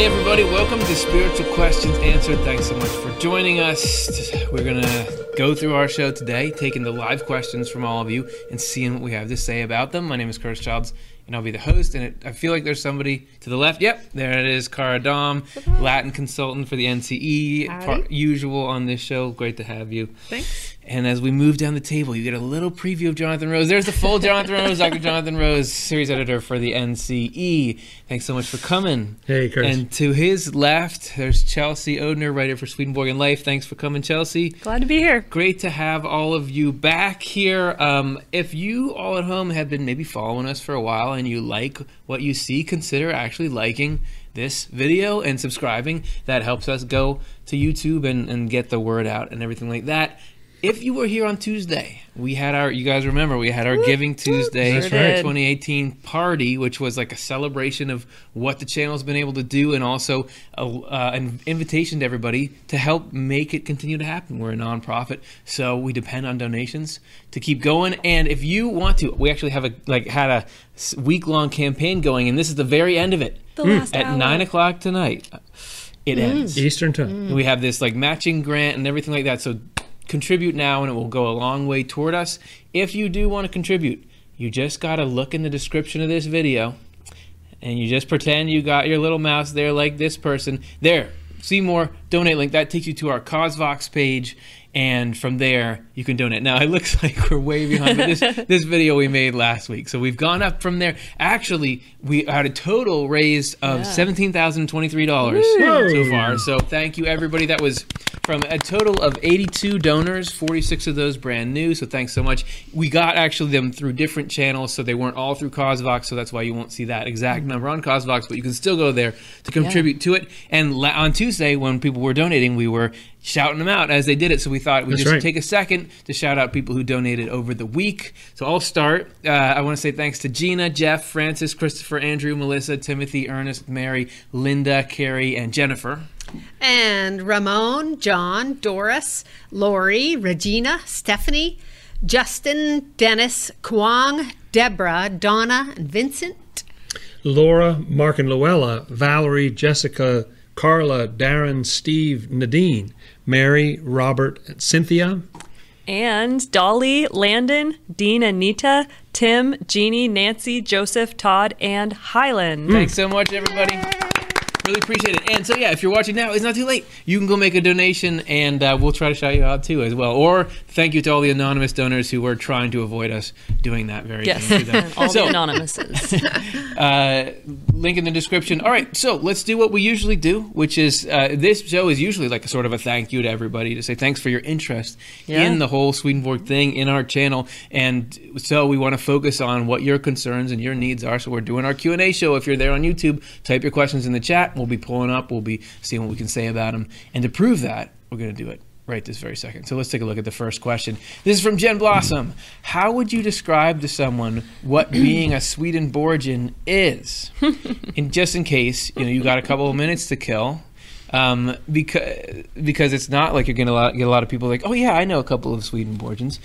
Hey, everybody, welcome to Spiritual Questions Answered. Thanks so much for joining us. We're going to go through our show today, taking the live questions from all of you and seeing what we have to say about them. My name is Curtis Childs, and I'll be the host. And it, I feel like there's somebody to the left. Yep, there it is, Cara Dom, Latin consultant for the NCE, part, usual on this show. Great to have you. Thanks. And as we move down the table, you get a little preview of Jonathan Rose. There's the full Jonathan Rose, Dr. Jonathan Rose, series editor for the NCE. Thanks so much for coming. Hey, Curtis. And to his left, there's Chelsea Odhner, writer for Swedenborg and Life. Thanks for coming, Chelsea. Glad to be here. Great to have all of you back here. Um, if you all at home have been maybe following us for a while and you like what you see, consider actually liking this video and subscribing. That helps us go to YouTube and, and get the word out and everything like that. If you were here on Tuesday, we had our, you guys remember, we had our Giving Tuesday That's right. 2018 party, which was like a celebration of what the channel's been able to do and also a, uh, an invitation to everybody to help make it continue to happen. We're a nonprofit, so we depend on donations to keep going. And if you want to, we actually have a like had a week long campaign going, and this is the very end of it The last at hour. nine o'clock tonight. It ends. Eastern time. We have this like matching grant and everything like that. So contribute now and it will go a long way toward us. If you do want to contribute, you just got to look in the description of this video and you just pretend you got your little mouse there like this person. There, see more, donate link. That takes you to our CauseVox page. And from there, you can donate. Now, it looks like we're way behind, but this, this video we made last week. So we've gone up from there. Actually, we had a total raised of $17,023 so far. So thank you, everybody. That was from a total of 82 donors, 46 of those brand new. So thanks so much. We got actually them through different channels, so they weren't all through CauseVox. So that's why you won't see that exact number on CauseVox, but you can still go there to contribute to it. And la- on Tuesday, when people were donating, we were shouting them out as they did it. So we thought we'd That's just right. take a second to shout out people who donated over the week. So I'll start. Uh, I want to say thanks to Gina, Jeff, Francis, Christopher, Andrew, Melissa, Timothy, Ernest, Mary, Linda, Carrie, and Jennifer. And Ramon, John, Doris, Lori, Regina, Stephanie, Justin, Dennis, Kwong, Deborah, Donna, and Vincent. Laura, Mark and Luella, Valerie, Jessica, Carla, Darren, Steve, Nadine, Mary, Robert, and Cynthia. And Dolly, Landon, Dean and Nita, Tim, Jeannie, Nancy, Joseph, Todd, and Highland. Thanks so much, everybody. Really appreciate it. And so, yeah, if you're watching now, it's not too late. You can go make a donation, and uh, we'll try to shout you out too as well. Or thank you to all the anonymous donors who were trying to avoid us doing that very Yes, thing all so, the anonymouses. uh, link in the description. All right, so let's do what we usually do, which is uh, this show is usually like a sort of a thank you to everybody to say thanks for your interest Yeah. in the whole Swedenborg thing in our channel, and so we want to focus on what your concerns and your needs are. So we're doing our Q and A show. If you're there on YouTube, type your questions in the chat. We'll be pulling up. We'll be seeing what we can say about them, and to prove that, we're going to do it. Right this very second. So let's take a look at the first question. This is from Jen Blossom. How would you describe to someone what being a Swedenborgian is? and just in case, you know, you got a couple of minutes to kill. Um, because because it's not like you're gonna lot- get a lot of people like, oh yeah, I know a couple of Swedenborgians.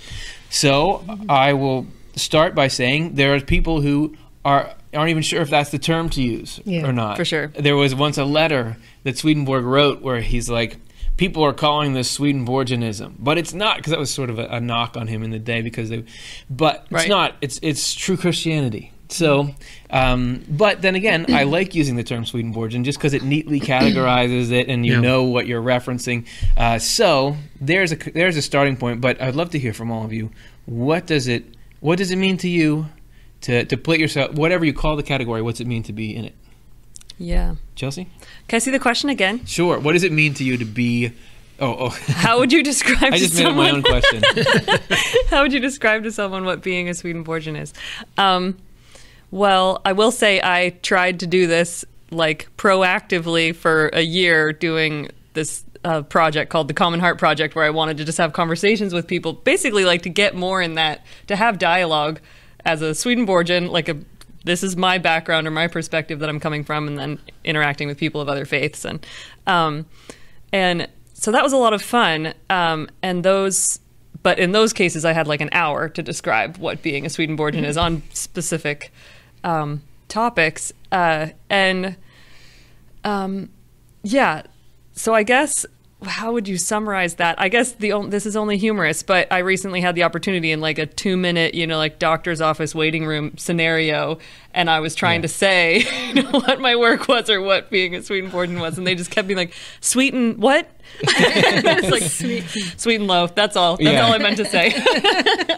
So I will start by saying there are people who are aren't even sure if that's the term to use Yeah, or not. for sure. There was once a letter that Swedenborg wrote where he's like, people are calling this Swedenborgianism, but it's not because that was sort of a, a knock on him in the day because they, but it's Right. not. It's it's true Christianity. So, um, but then again, I like using the term Swedenborgian just because it neatly categorizes it, and you Yeah. know what you're referencing. Uh, so there's a there's a starting point. But I'd love to hear from all of you. What does it What does it mean to you to to put yourself whatever you call the category? What's it mean to be in it? yeah. Chelsea? Can I see the question again? Sure. What does it mean to you to be? Oh, oh. How would you describe I just made my own question. How would you describe to someone what being a Swedenborgian is? Um, well, I will say I tried to do this like proactively for a year doing this uh, project called the Common Heart Project, where I wanted to just have conversations with people, basically like to get more in that, to have dialogue as a Swedenborgian, like a this is my background or my perspective that I'm coming from, and then interacting with people of other faiths, and um, and so that was a lot of fun. Um, and those, but in those cases, I had like an hour to describe what being a Swedenborgian is on specific um, topics, uh, and um, yeah. So I guess how would you summarize that? I guess the this is only humorous, but I recently had the opportunity in like a two minute, you know, like doctor's office waiting room scenario, and I was trying to say you know, what my work was or what being a Swedenborgian was, and they just kept being like, "Sweeten what?" it's like sweet, sweet and low. That's all. That's Yeah. all I meant to say.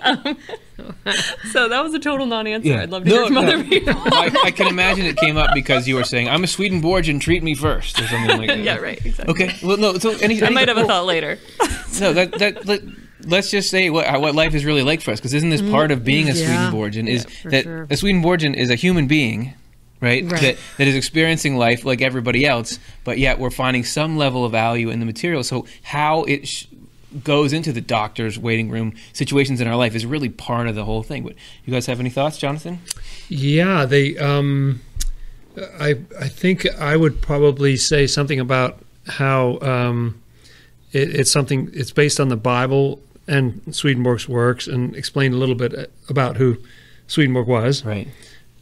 Um, so that was a total non-answer. Yeah. I'd love to No, hear from no. other people. I, I can imagine it came up because you were saying, "I'm a Swedenborgian, treat me first, or something like that. yeah, right. Exactly. Okay. Well, no. So any, I any- might have a thought later. No, that that. Let, Let's just say what what life is really like for us, because isn't this part of being a Yeah. Swedenborgian? Is that sure. a Swedenborgian is a human being, right? Right. That that is experiencing life like everybody else, but yet we're finding some level of value in the material. So how it sh- goes into the doctor's waiting room situations in our life is really part of the whole thing. But you guys have any thoughts, Jonathan? Yeah, they. Um, I I think I would probably say something about how um, it, it's something. It's based on the Bible and Swedenborg's works, and explain a little bit about who Swedenborg was. Right.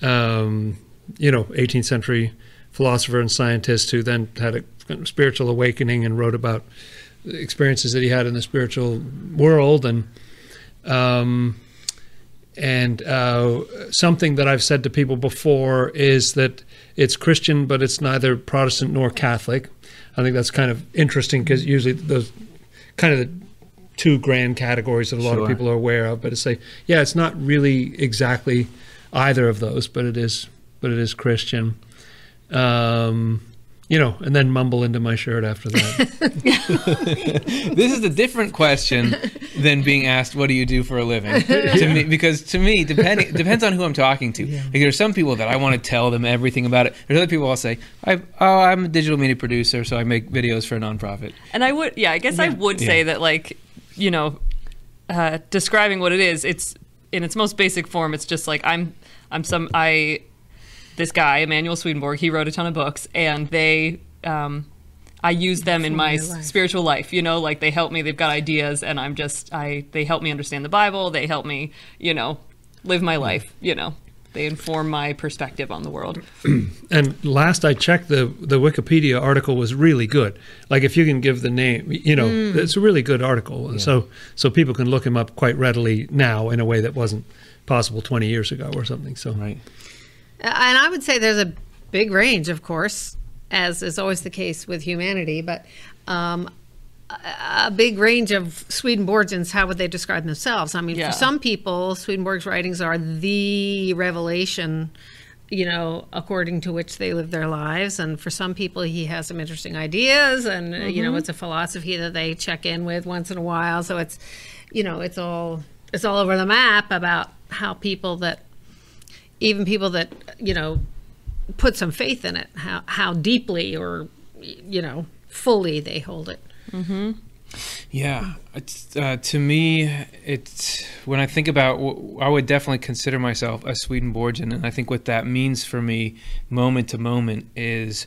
Um, you know, 18th century philosopher and scientist who then had a kind of spiritual awakening and wrote about experiences that he had in the spiritual world and. Um, and uh, something that I've said to people before is that it's Christian, but it's neither Protestant nor Catholic. I think that's kind of interesting because usually those kind of the two grand categories that a lot Sure. of people are aware of. But to say, yeah, it's not really exactly either of those, but it is, but it is Christian. Um, you know, and then mumble into my shirt after that. this is a different question than being asked, "What do you do for a living?" to me, because to me, depending depends on who I'm talking to. Like, there's some people that I want to tell them everything about it. There's other people I'll say, I, "Oh, I'm a digital media producer, so I make videos for a nonprofit." And I would, yeah, I guess I would say Yeah. that, like, you know, uh, describing what it is, it's in its most basic form. It's just like I'm, I'm some, I, this guy Emanuel Swedenborg. He wrote a ton of books, and they, um, I use them in my life. spiritual life. You know, like they help me. They've got ideas, and I'm just, I, they help me understand the Bible. They help me, you know, live my life. You know, they inform my perspective on the world. And last I checked, the the Wikipedia article was really good. Like if you can give the name, you know, it's a really good article. So so people can look him up quite readily now in a way that wasn't possible 20 years ago or something. So Right. And I would say there's a big range, of course, as is always the case with humanity, but um, a big range of Swedenborgians, how would they describe themselves? I mean, Yeah. for some people, Swedenborg's writings are the revelation, you know, according to which they live their lives. And for some people, he has some interesting ideas, and, uh, you know, it's a philosophy that they check in with once in a while. So it's, you know, it's all. It's all over the map about how people that even people that you know put some faith in it how how deeply or you know fully they hold it. Yeah, it's, uh, to me, it's when I think about, i would definitely consider myself a Swedenborgian, and I think what that means for me, moment to moment, is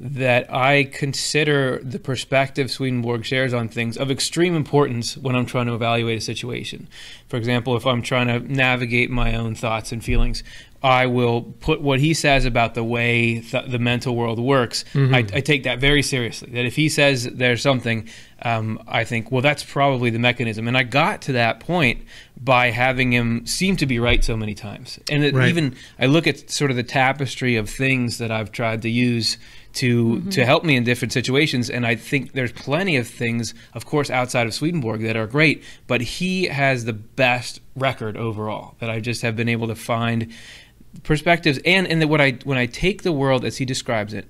that I consider the perspective Swedenborg shares on things of extreme importance when I'm trying to evaluate a situation. For example, if I'm trying to navigate my own thoughts and feelings, I will put what he says about the way th- the mental world works. I, I take that very seriously. That if he says there's something, um, I think, well, that's probably the mechanism. And I got to that point by having him seem to be right so many times. And it, Right. even I look at sort of the tapestry of things that I've tried to use to to help me in different situations and I think there's plenty of things of course outside of Swedenborg that are great but he has the best record overall that I just have been able to find perspectives and and that what I when I take the world as he describes it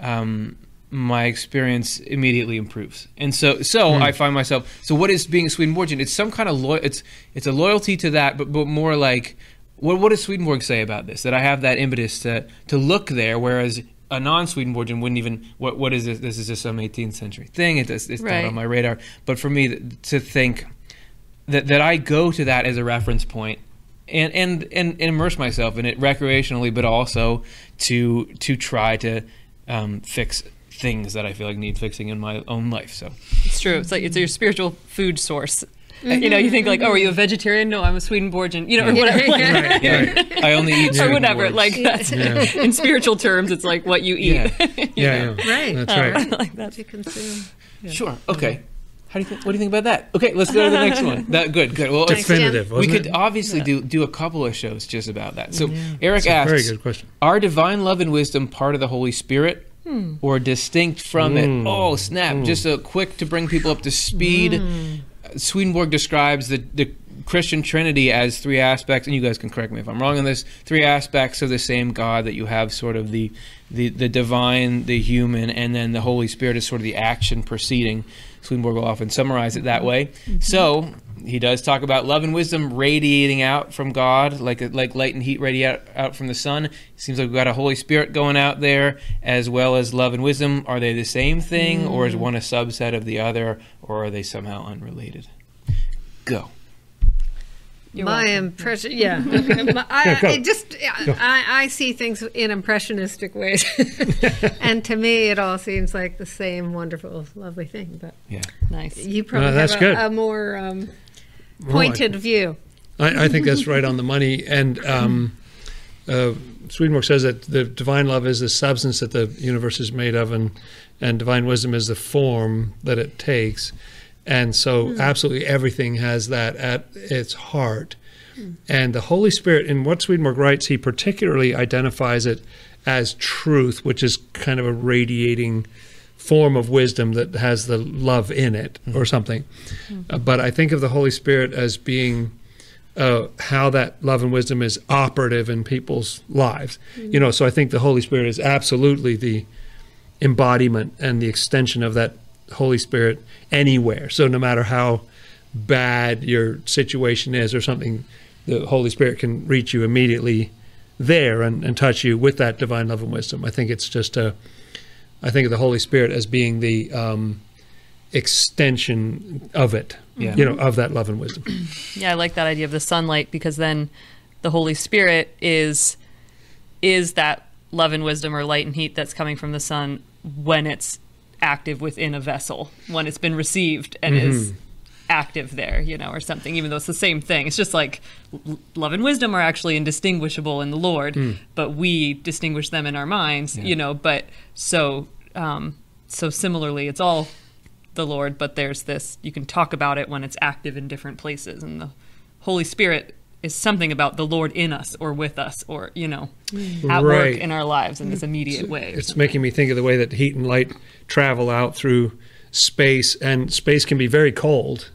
um, my experience immediately improves. And so, so I find myself. So, what is being a Swedenborgian? It's some kind of It's it's a loyalty to that, but but more like, what what does Swedenborg say about this? That I have that impetus to to look there, whereas a non-Swedenborgian wouldn't even. What what is this? This is just some 18th century thing. It, it's it's Right. not on my radar. But for me, to think that that I go to that as a reference point and and and, and immerse myself in it recreationally, but also to to try to um, fix things that I feel like need fixing in my own life. So It's true. It's like it's your spiritual food source. You know, you think like, oh, are you a mm-hmm. vegetarian? No, I'm a Swedenborgian. You know, or whatever. Like, Right. Right. I only eat or whatever. words. Like that's in spiritual terms, it's like what you eat. Yeah. You Yeah, know? yeah. Right. That's oh, right. like that's To consume. Sure. Okay. Mm-hmm. How do you think? What do you think about that? Okay, let's go to the next one. That good. Good. Well, Definitive, we could it? obviously do do a couple of shows just about that. So Eric It's a asks, very good question. Are divine love and wisdom part of the Holy Spirit hmm. or distinct from it? Mm. Oh, snap. Just mm. a quick to bring people up to speed. Mm. Swedenborg describes the, the Christian Trinity as three aspects, and you guys can correct me if I'm wrong on this. Three aspects of the same God that you have sort of the, the, the divine, the human, and then the Holy Spirit is sort of the action proceeding. Swedenborg will often summarize it that way. Mm-hmm. So he does talk about love and wisdom radiating out from God, like like light and heat radiate out, out from the sun. Seems like we've got a Holy Spirit going out there, as well as love and wisdom. Are they the same thing, or is mm. one a subset of the other, or are they somehow unrelated? Go. You're my welcome. impression, yeah. My- I, go. I just, I, I see things in impressionistic ways, and to me, it all seems like the same wonderful, lovely thing. But Yeah. nice. you probably No, that's have a, good. a more um, I- pointed view. I, I think that's right on the money. And um, uh, Swedenborg says that the divine love is the substance that the universe is made of, and and divine wisdom is the form that it takes. And so, hmm. absolutely everything has that at its heart. Hmm. And the Holy Spirit, in what Swedenborg writes, he particularly identifies it as truth, which is kind of a radiating form of wisdom that has the love in it hmm. or something. Uh, but I think of the Holy Spirit as being uh, how that love and wisdom is operative in people's lives. You know, so I think the Holy Spirit is absolutely the embodiment and the extension of that Holy Spirit anywhere. So no matter how bad your situation is or something, the Holy Spirit can reach you immediately there and, and touch you with that divine love and wisdom. I think it's just a, I think of the Holy Spirit as being the um, extension of it, Yeah. you know, of that love and wisdom. Yeah, I like that idea of the sunlight because then the Holy Spirit is is that love and wisdom or light and heat that's coming from the sun when it's active within a vessel, when it's been received and is active there, you know, or something, even though it's the same thing. It's just like love and wisdom are actually indistinguishable in the Lord, but we distinguish them in our minds, you know, but so um so similarly it's all the Lord, but there's this you can talk about it when it's active in different places and the Holy Spirit is something about the Lord in us or with us or, you know, at work in our lives in this immediate way. It's making me think of the way that heat and light travel out through space, and space can be very cold.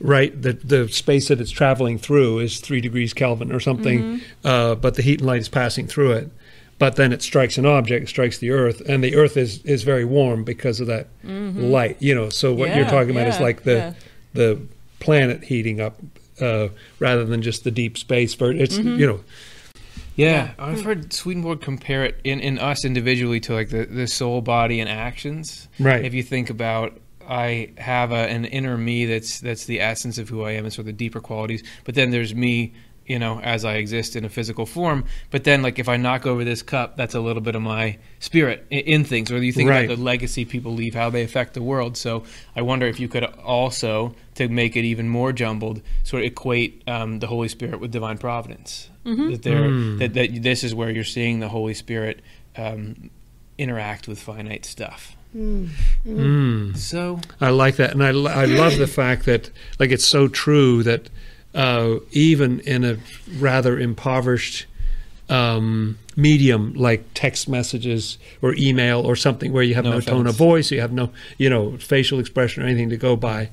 Right, the the space that it's traveling through is three degrees Kelvin or something, uh, but the heat and light is passing through it. But then it strikes an object, strikes the Earth, and the Earth is is very warm because of that light. You know, so what you're talking about is like the yeah. the planet heating up uh, rather than just the deep space. For it's you know Yeah, I've heard Swedenborg compare it in, in us individually to like the, the soul, body, and actions. Right. If you think about, I have a, an inner me that's that's the essence of who I am, and sort of the deeper qualities. But then there's me, you know, as I exist in a physical form. But then, like, if I knock over this cup, that's a little bit of my spirit in, in things. Or you think Right. about the legacy people leave, how they affect the world. So I wonder if you could also, to make it even more jumbled, sort of equate um, the Holy Spirit with divine providence. Mm-hmm. That there, hmm. that, that this is where you're seeing the Holy Spirit um, interact with finite stuff. Mm. Mm. Hmm. So I like that, and I, I love the fact that like it's so true that uh, even in a rather impoverished um, medium like text messages or email or something where you have No no, tone of offense. voice, you have no you know facial expression or anything to go by.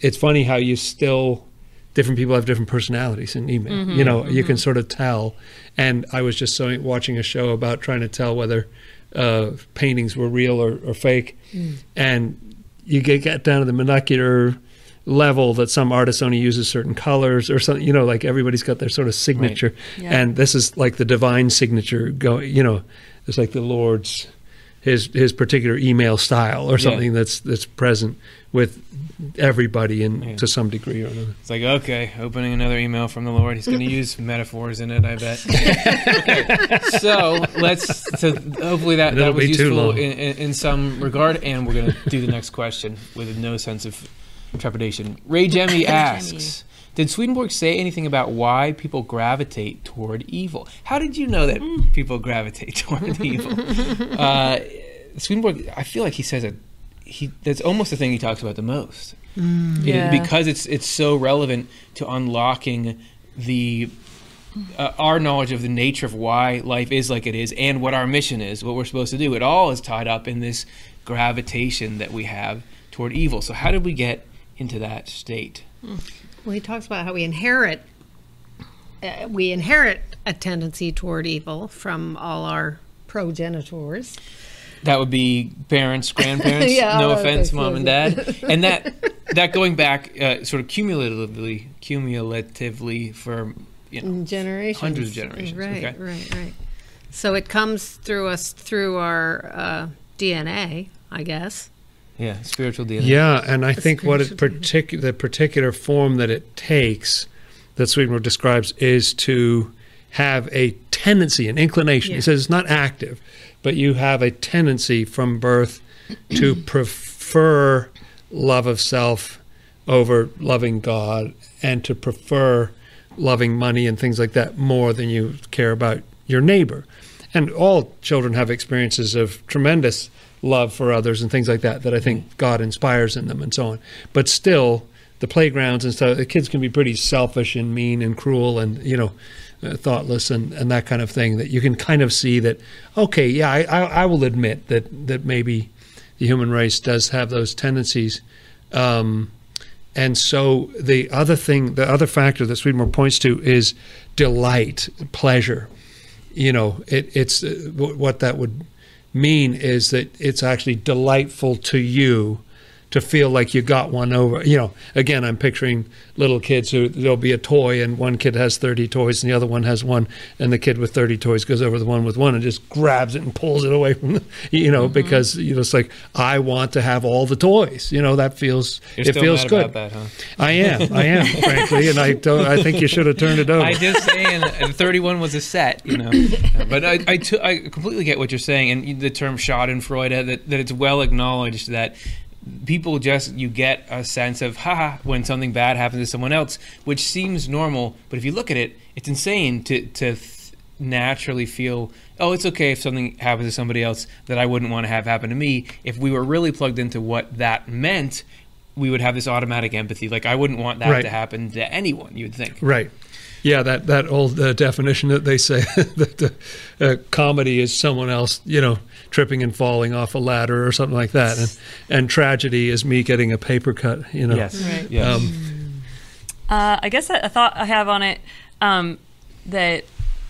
It's funny how you still different people have different personalities in email. You know, you can sort of tell. And I was just so, watching a show about trying to tell whether uh, paintings were real or, or fake, and you get, get down to the molecular level that some artists only uses certain colors or something. You know, like everybody's got their sort of signature, Yeah. and this is like the divine signature. Going, you know, it's like the Lord's his his particular email style or Yeah. something that's that's present with everybody in Yeah. to some degree or another. it's like, okay, opening another email from the Lord. He's going to use metaphors in it, I bet. so let's. So hopefully that, that was useful in, in, in some regard, and we're going to do the next question with no sense of trepidation. Ray Jemmy asks. Did Swedenborg say anything about why people gravitate toward evil? How did you know that people gravitate toward evil? Uh, Swedenborg, I feel like he says it. He that's almost the thing he talks about the most. It- Yeah. because it's it's so relevant to unlocking the uh, our knowledge of the nature of why life is like it is and what our mission is, what we're supposed to do. It all is tied up in this gravitation that we have toward evil. So how did we get into that state? Well, he talks about how we inherit uh, we inherit a tendency toward evil from all our progenitors. That would be parents, grandparents. Yeah, no offense, mom and dad. And that that going back uh, sort of cumulatively, cumulatively for you know, generations, Hundreds of generations, Right, okay. right, right. So it comes through us through our uh, DNA, I guess. Yeah, spiritual DNA. Yeah, and I think what it spiritual the particular form that it takes that Swedenborg describes is to have a tendency, an inclination. Yeah. He says it's not active, but you have a tendency from birth to prefer love of self over loving God and to prefer loving money and things like that more than you care about your neighbor. And all children have experiences of tremendous love for others and things like that that I think God inspires in them and so on. But still, the playgrounds and stuff, the kids can be pretty selfish and mean and cruel and, you know, uh, thoughtless and, and that kind of thing that you can kind of see that, okay, yeah, I, I, I will admit that, that maybe the human race does have those tendencies. Um, and so the other thing, the other factor that Swedenborg points to is delight, pleasure. You know, it, it's uh, wh- what that would mean is that it's actually delightful to you to feel like you got one over. You know, again, I'm picturing little kids who there'll be a toy and one kid has 30 toys and the other one has one, and the kid with 30 toys goes over the one with one and just grabs it and pulls it away from, the, you know, mm-hmm. because you know it's like I want to have all the toys. You know, that feels You're it feels good. that, huh? I am, I am, frankly, and I don't, I think you should have turned it over. I just saying, and 31 was a set, you know. But I, I, t- I completely get what you're saying, and the term Schadenfreude, that, that it's well acknowledged that people just, you get a sense of, haha, when something bad happens to someone else, which seems normal, but if you look at it, it's insane to, to th- naturally feel, oh, it's okay if something happens to somebody else that I wouldn't want to have happen to me. If we were really plugged into what that meant, we would have this automatic empathy. Like, I wouldn't want that Right. to happen to anyone, you would think. Right. Yeah, that that old uh, definition that they say that uh, uh, comedy is someone else, you know, tripping and falling off a ladder or something like that, and and tragedy is me getting a paper cut, you know. Yes. Right. Yes. Um, Uh, I guess a a thought I have on it um, that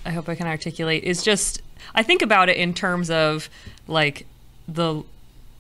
I hope I can articulate is just I think about it in terms of like the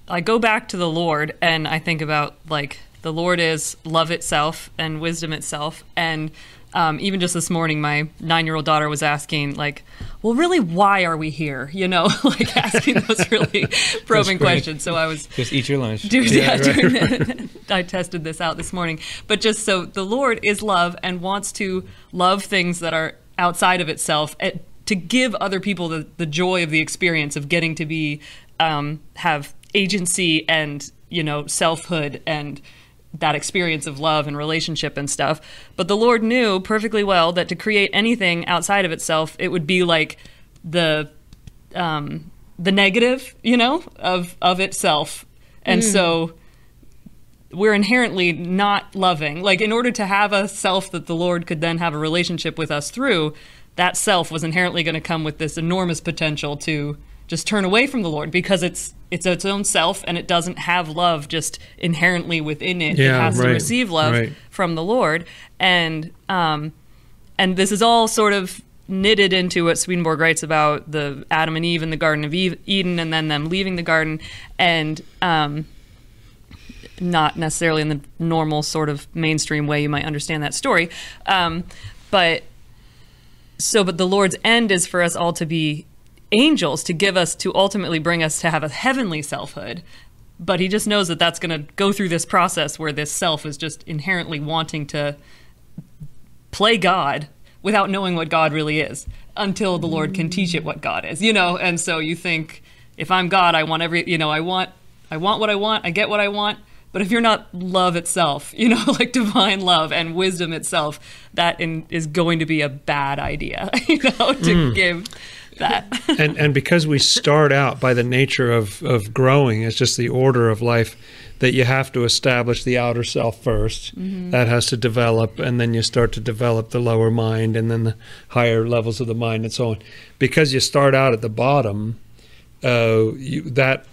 I go back to the Lord and I think about like the Lord is love itself and wisdom itself and um, even just this morning my nine-year-old daughter was asking like well really why are we here? You know like asking those really probing questions. So I was Just eat your lunch. Dude, Yeah, yeah, right, during- I tested this out this morning. But just so the Lord is love and wants to love things that are outside of itself and to give other people the, the joy of the experience of getting to be um, have agency and you know selfhood and that experience of love and relationship and stuff. But the Lord knew perfectly well that to create anything outside of itself, it would be like the um, the negative, you know, of of itself. And so we're inherently not loving. Like in order to have a self that the Lord could then have a relationship with us through, that self was inherently going to come with this enormous potential to just turn away from the Lord because it's it's its own self and it doesn't have love just inherently within it. it Yeah, has to receive love right. from the Lord. And um and this is all sort of knitted into what Swedenborg writes about the Adam and Eve in the Garden of Eden, and then them leaving the garden, and um, not necessarily in the normal sort of mainstream way you might understand that story, um, but so but the Lord's end is for us all to be angels to give us to ultimately bring us to have a heavenly selfhood. But he just knows that that's going to go through this process where this self is just inherently wanting to play God without knowing what God really is until the Lord can teach it what God is, you know? And so you think, if I'm God, I want every, you know, I want, I want what I want, I get what I want, But if you're not love itself, you know, like divine love and wisdom itself, that in, is going to be a bad idea, you know, to hmm. give that. and and because we start out by the nature of of growing, it's just the order of life that you have to establish the outer self 1st That has to develop, and then you start to develop the lower mind, and then the higher levels of the mind, and so on. Because you start out at the bottom, uh, you, that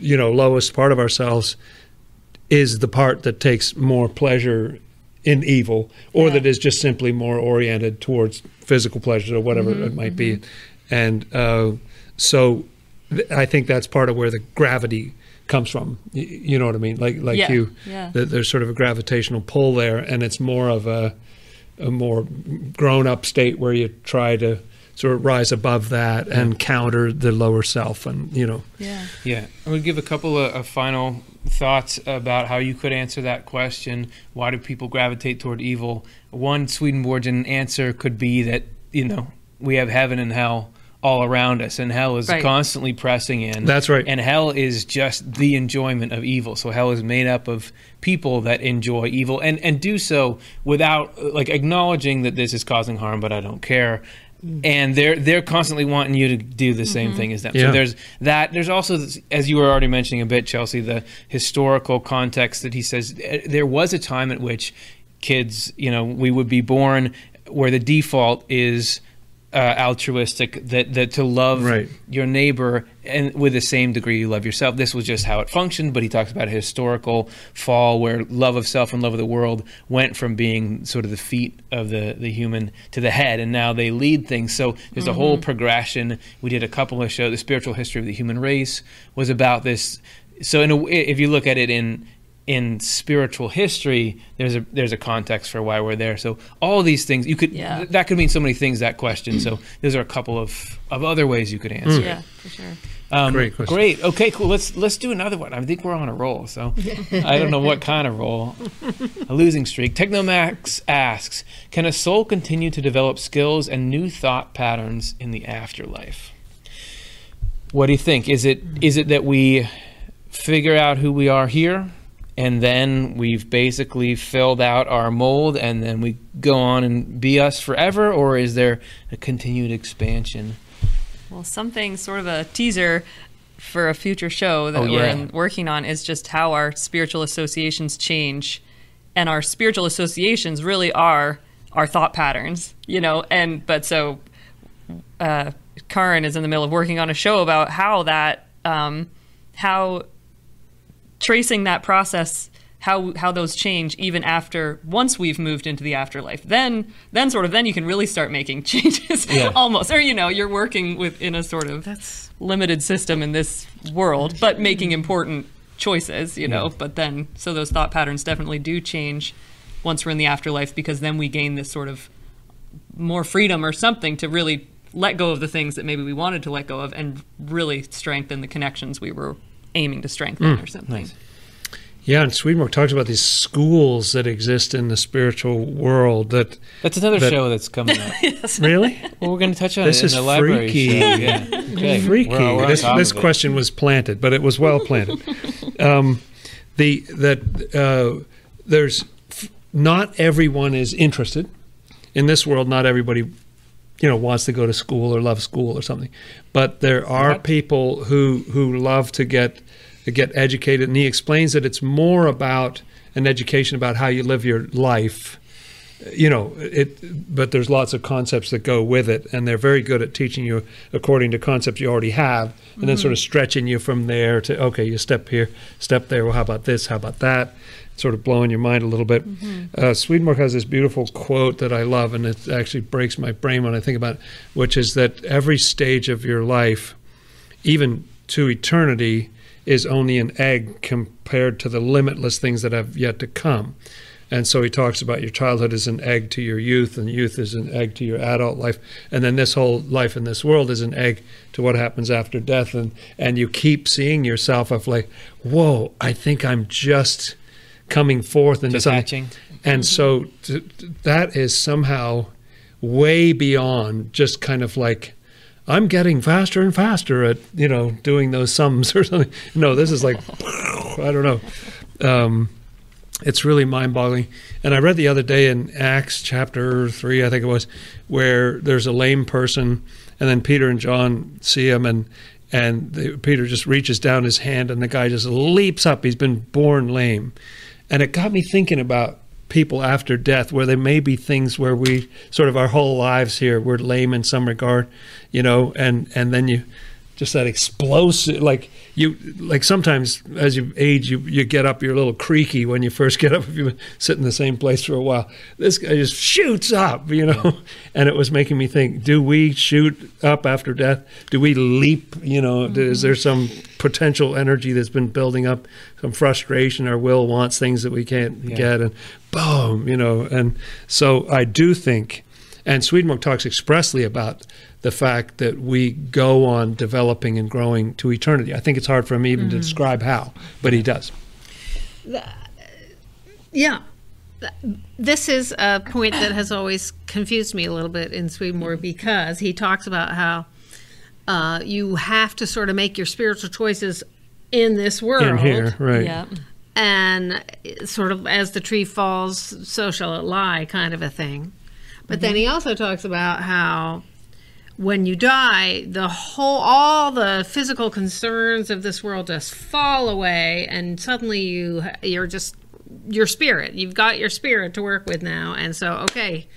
you know lowest part of ourselves is the part that takes more pleasure in evil, or Yeah. that is just simply more oriented towards physical pleasure or whatever Mm-hmm, it might be. And uh, so, th- I think that's part of where the gravity comes from. Y- You know what I mean? Like like Yeah, you, yeah. that there's sort of a gravitational pull there, and it's more of a a more grown up state where you try to sort of rise above that and counter the lower self, and you know. Yeah. Yeah, I would give a couple of, of final thoughts about how you could answer that question. Why do people gravitate toward evil? One Swedenborgian answer could be that you know we have heaven and hell all around us, and hell is Right. constantly pressing in. That's right. And hell is just the enjoyment of evil. So hell is made up of people that enjoy evil and and do so without like acknowledging that this is causing harm, but I don't care. And they're they're constantly wanting you to do the same thing as them. Yeah. So there's that. There's also, this- as you were already mentioning a bit, Chelsea, the historical context that he says uh, there was a time at which kids, you know, we would be born where the default is uh, altruistic, that that to love Right. your neighbor and with the same degree you love yourself. This was just how it functioned, but he talks about a historical fall where love of self and love of the world went from being sort of the feet of the, the human to the head, and now they lead things. So there's a whole progression. We did a couple of shows. The spiritual history of the human race was about this. So in a, if you look at it in in spiritual history, there's a there's a context for why we're there. So all these things you could Yeah. that could mean so many things. That question. So those are a couple of of other ways you could answer. it. Yeah, for sure. Um, Great question. Great. Okay. Cool. Let's let's do another one. I think we're on a roll. So I don't know what kind of roll. A losing streak. Technomax asks, can a soul continue to develop skills and new thought patterns in the afterlife? What do you think? Is it is it that we figure out who we are here? And then we've basically filled out our mold, and then we go on and be us forever, or is there a continued expansion? Well, something sort of a teaser for a future show that Oh, we're working on is just how our spiritual associations change. And our spiritual associations really are our thought patterns, you know, and but so uh, Karin is in the middle of working on a show about how that, um, how tracing that process how how those change even after once we've moved into the afterlife. Then then sort of then you can really start making changes Yeah. almost. Or you know you're working within a sort of That's limited system in this world but mm-hmm. making important choices you know but then so those thought patterns definitely do change once we're in the afterlife because then we gain this sort of more freedom or something to really let go of the things that maybe we wanted to let go of and really strengthen the connections we were aiming to strengthen or something Nice. Yeah, and Swedenborg talks about these schools that exist in the spiritual world. That That's another That- show that's coming up. really Well, we're going to touch on This it is in the library freaky. Yeah. Okay. freaky. We're- we're this this question was planted, but it was well planted. um, the that uh, there's f- not everyone is interested in this world. Not everybody, you know, wants to go to school or love school or something. But there are people who who love to get get educated, and he explains that it's more about an education about how you live your life. You know it but there's lots of concepts that go with it. And they're very good at teaching you according to concepts you already have. And then mm-hmm. sort of stretching you from there to okay you step here step there. Well how about this? How about that sort of blowing your mind a little bit. Uh, swedenborg has this beautiful quote that i love and it actually breaks my brain when i think about it which is that every stage of your life even to eternity is only an egg compared to the limitless things that have yet to come. And so he talks about your childhood is an egg to your youth, and youth is an egg to your adult life, and then this whole life in this world is an egg to what happens after death. And and you keep seeing yourself of like, whoa, I think I'm just coming forth Just something. And so t- t- that is somehow way beyond just kind of like. I'm getting faster and faster at you know doing those sums or something. No, this is like I don't know. Um, it's really mind-boggling. And I read the other day in Acts chapter three, I think it was, where there's a lame person, and then Peter and John see him, and and the, Peter just reaches down his hand, and the guy just leaps up. He's been born lame, and it got me thinking about people after death, where there may be things where we sort of our whole lives here we're lame in some regard, you know, and and then you just that explosive like you like sometimes as you age you you get up you're a little creaky when you first get up if you've been sitting in the same place for a while. This guy just shoots up you know? And it was making me think do we shoot up after death? Do we leap you know? Mm-hmm. is there some potential energy that's been building up? Some frustration our will wants things that we can't yeah. get and boom you know? And so i do think and Swedenborg talks expressly about the fact that we go on developing and growing to eternity. I think it's hard for him even mm-hmm. to describe how, but he does. Yeah. This is a point that has always confused me a little bit in Swedenborg because he talks about how uh, you have to sort of make your spiritual choices in this world. In here, right. Yeah. And sort of as the tree falls, so shall it lie, kind of a thing. But mm-hmm. then he also talks about how when you die, the whole, all the physical concerns of this world just fall away, and suddenly you, you're just your spirit. You've got your spirit to work with now, and so okay,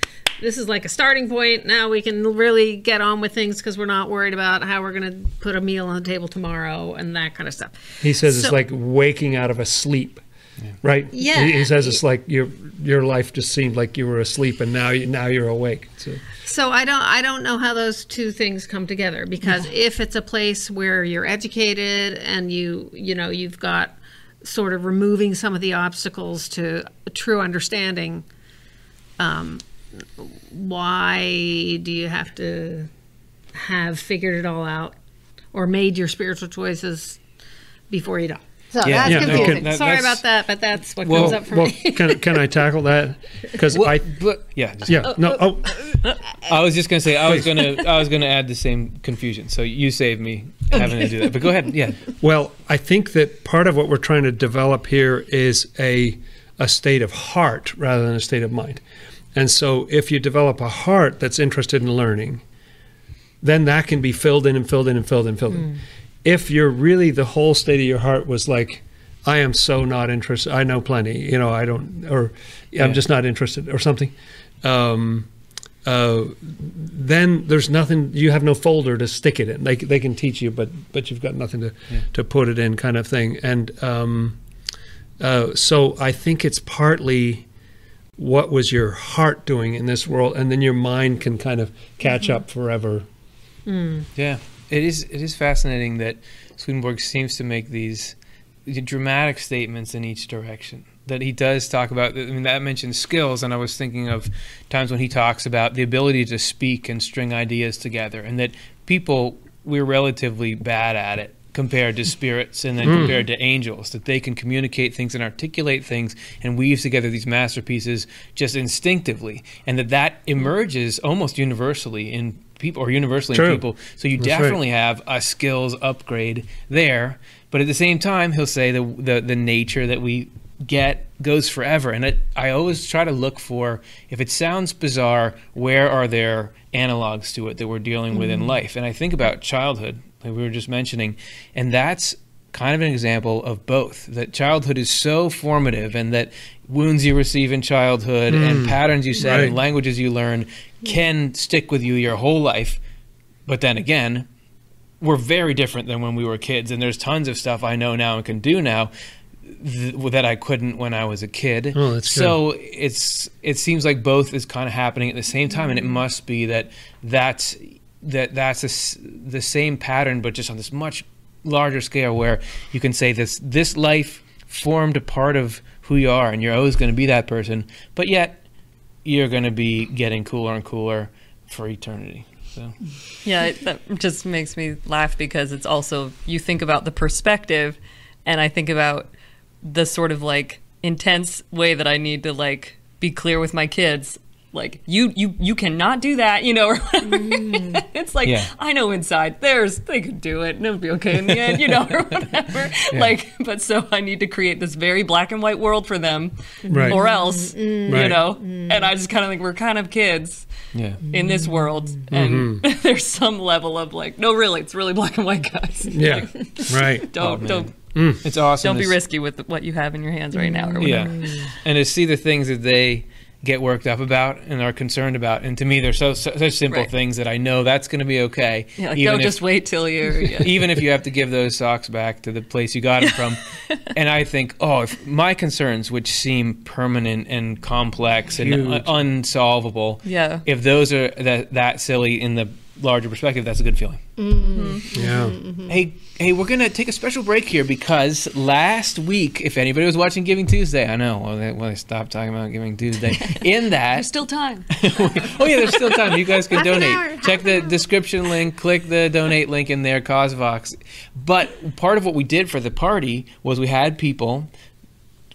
this is like a starting point. Now we can really get on with things because we're not worried about how we're going to put a meal on the table tomorrow and that kind of stuff. He says so, it's like waking out of a sleep. Yeah. Right. Yeah. He, he, says it's like your your life just seemed like you were asleep, and now you, now you're awake. So. So I don't I don't know how those two things come together because if it's a place where you're educated and you you know you've got sort of removing some of the obstacles to true understanding, um, why do you have to have figured it all out or made your spiritual choices before you die? So yeah, that's yeah, confusing. No, can, that, Sorry about that, but that's what well, comes up for well, me. can, can I tackle that? Because well, I, but, yeah, just, yeah, no. Oh, I was just gonna say I was gonna I was gonna add the same confusion. So you saved me having to do that. But go ahead. Yeah. Well, I think that part of what we're trying to develop here is a a state of heart rather than a state of mind. And so, if you develop a heart that's interested in learning, then that can be filled in and filled in and filled in and filled mm. In if you're really the whole state of your heart was like, I am so not interested. I know plenty, you know. I don't, or yeah. I'm just not interested, or something. Um, uh, then there's nothing. You have no folder to stick it in. They they can teach you, but but you've got nothing to yeah. to put it in, kind of thing. And um, uh, so I think it's partly what was your heart doing in this world, and then your mind can kind of catch mm-hmm. up forever. Mm. Yeah it is it is fascinating that Swedenborg seems to make these dramatic statements in each direction. That he does talk about. I mean, that mentions skills, and I was thinking of times when he talks about the ability to speak and string ideas together, and that people we're relatively bad at it compared to spirits and then mm. compared to angels that they can communicate things and articulate things and weave together these masterpieces just instinctively and that that emerges almost universally in people or universally True. in people. So you That's definitely right. have a skills upgrade there. But at the same time, he'll say the the, the nature that we get goes forever. And it, I always try to look for if it sounds bizarre, where are there analogs to it that we're dealing with mm-hmm. in life? And I think about childhood, like we were just mentioning, and that's kind of an example of both that childhood is so formative and that wounds you receive in childhood mm, and patterns you set right. and languages you learn Hmm. can stick with you your whole life but then again we're very different than when we were kids and there's tons of stuff i know now and can do now th- that i couldn't when i was a kid. Oh, that's so good. it's it seems like both is kind of happening at the same time and it hmm. must be that that's that that's a, the same pattern but just on this much larger scale where you can say this this life formed a part of who you are and you're always going to be that person but yet you're going to be getting cooler and cooler for eternity so. Yeah it, that just makes me laugh because it's also you think about the perspective and i think about the sort of like intense way that i need to like be clear with my kids like you you you cannot do that you know or whatever mm. it's like Yeah. i know inside there's they could do it and it'll be okay in the end you know or whatever like but so i need to create this very black and white world for them Right. or else mm-hmm. you mm-hmm. Right. know and i just kind of think we're kind of kids Yeah. in this world mm-hmm. and there's some level of like no really it's really black and white guys Yeah. right. don't oh, man. don't It's awesome. don't be to risky with what you have in your hands right now or Yeah. Mm. And to see the things that they get worked up about and are concerned about. And to me, they're so, so such simple Right. things that I know that's going to be okay. yeah like, even don't if, just wait till you're yeah. even if you have to give those socks back to the place you got them from. and I think, oh, if my concerns, which seem permanent and complex and Huge. un- unsolvable, Yeah. if those are that, that silly in the larger perspective, that's a good feeling. Mm-hmm. Yeah. Mm-hmm. Hey, hey, we're gonna take a special break here because last week, if anybody was watching Giving Tuesday, I know. Well, they, well, they stopped talking about Giving Tuesday. In that, there's still time oh yeah, there's still time. You guys can Half an donate. hour, half Check an the hour. description link. Click the donate link in there, Causevox. But part of what we did for the party was we had people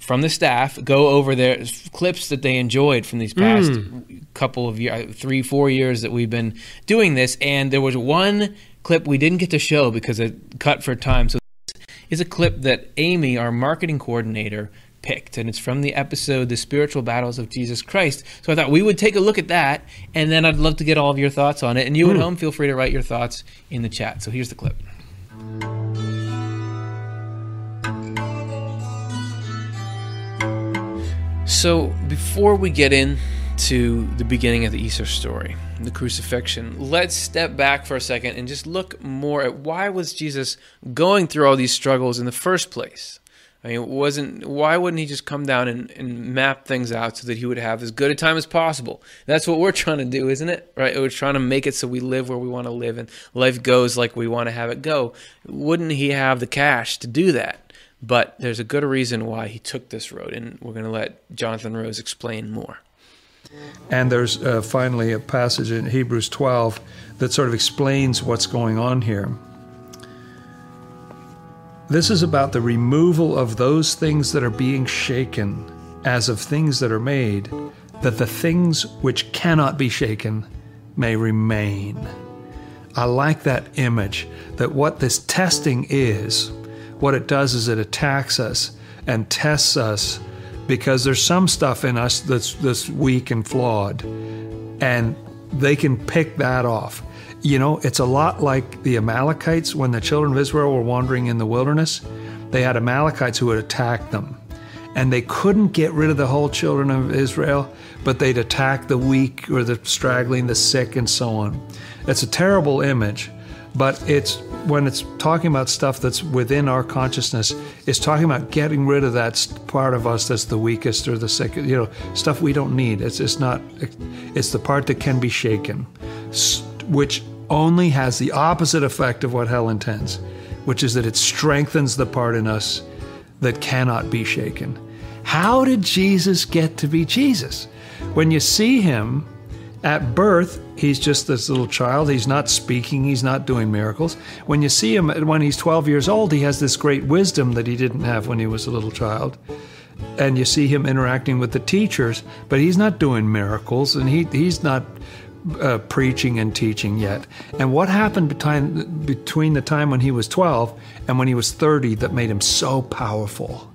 from the staff go over their clips that they enjoyed from these past mm. couple of years, three, four years that we've been doing this. And there was one clip we didn't get to show because it cut for time. So this is a clip that Amy, our marketing coordinator, picked. And it's from the episode, The Spiritual Battles of Jesus Christ. So I thought we would take a look at that. And then I'd love to get all of your thoughts on it. And you at mm. home, feel free to write your thoughts in the chat. So here's the clip. So, before we get into the beginning of the Easter story, the crucifixion, let's step back for a second and just look more at why was Jesus going through all these struggles in the first place? I mean, wasn't why wouldn't he just come down and, and map things out so that he would have as good a time as possible? That's what we're trying to do, isn't it? Right? We're trying to make it so we live where we want to live and life goes like we want to have it go. Wouldn't he have the cash to do that? But there's a good reason why he took this road, and we're going to let Jonathan Rose explain more. And there's uh, finally a passage in Hebrews 12 that sort of explains what's going on here. This is about the removal of those things that are being shaken as of things that are made, that the things which cannot be shaken may remain. I like that image that what this testing is, what it does is it attacks us and tests us because there's some stuff in us that's that's weak and flawed and they can pick that off. You know, it's a lot like the Amalekites when the children of Israel were wandering in the wilderness. They had Amalekites who would attack them. And they couldn't get rid of the whole children of Israel, but they'd attack the weak or the straggling, the sick, and so on. It's a terrible image, but it's when it's talking about stuff that's within our consciousness, it's talking about getting rid of that part of us that's the weakest or the sick, you know, stuff we don't need. It's, it's not, it's the part that can be shaken, which only has the opposite effect of what hell intends, which is that it strengthens the part in us that cannot be shaken. How did Jesus get to be Jesus? When you see him at birth, he's just this little child. He's not speaking, he's not doing miracles. When you see him when he's 12 years old, he has this great wisdom that he didn't have when he was a little child. And you see him interacting with the teachers, but he's not doing miracles and he, he's not uh, preaching and teaching yet. And what happened between, between the time when he was 12 and when he was 30 that made him so powerful?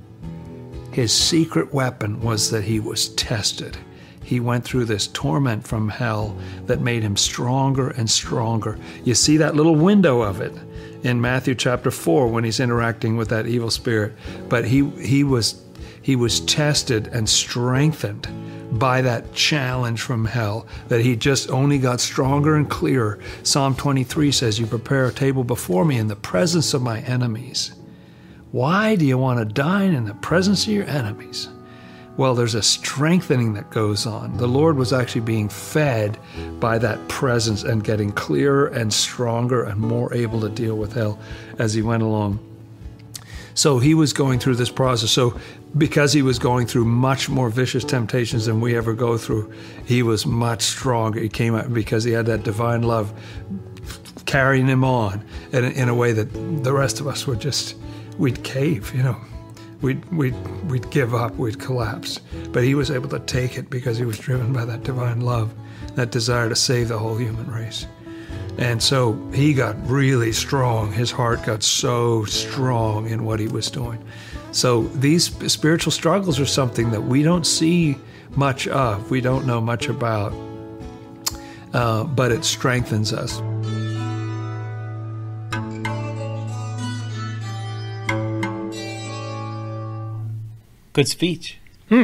His secret weapon was that he was tested. He went through this torment from hell that made him stronger and stronger. You see that little window of it in Matthew chapter 4 when he's interacting with that evil spirit. But he, he, was, he was tested and strengthened by that challenge from hell that he just only got stronger and clearer. Psalm 23 says, You prepare a table before me in the presence of my enemies. Why do you want to dine in the presence of your enemies? Well, there's a strengthening that goes on. The Lord was actually being fed by that presence and getting clearer and stronger and more able to deal with hell as he went along. So he was going through this process. So, because he was going through much more vicious temptations than we ever go through, he was much stronger. He came out because he had that divine love carrying him on in, in a way that the rest of us would just, we'd cave, you know. We'd, we'd, we'd give up, we'd collapse. But he was able to take it because he was driven by that divine love, that desire to save the whole human race. And so he got really strong. His heart got so strong in what he was doing. So these spiritual struggles are something that we don't see much of, we don't know much about, uh, but it strengthens us. Good speech. Hmm.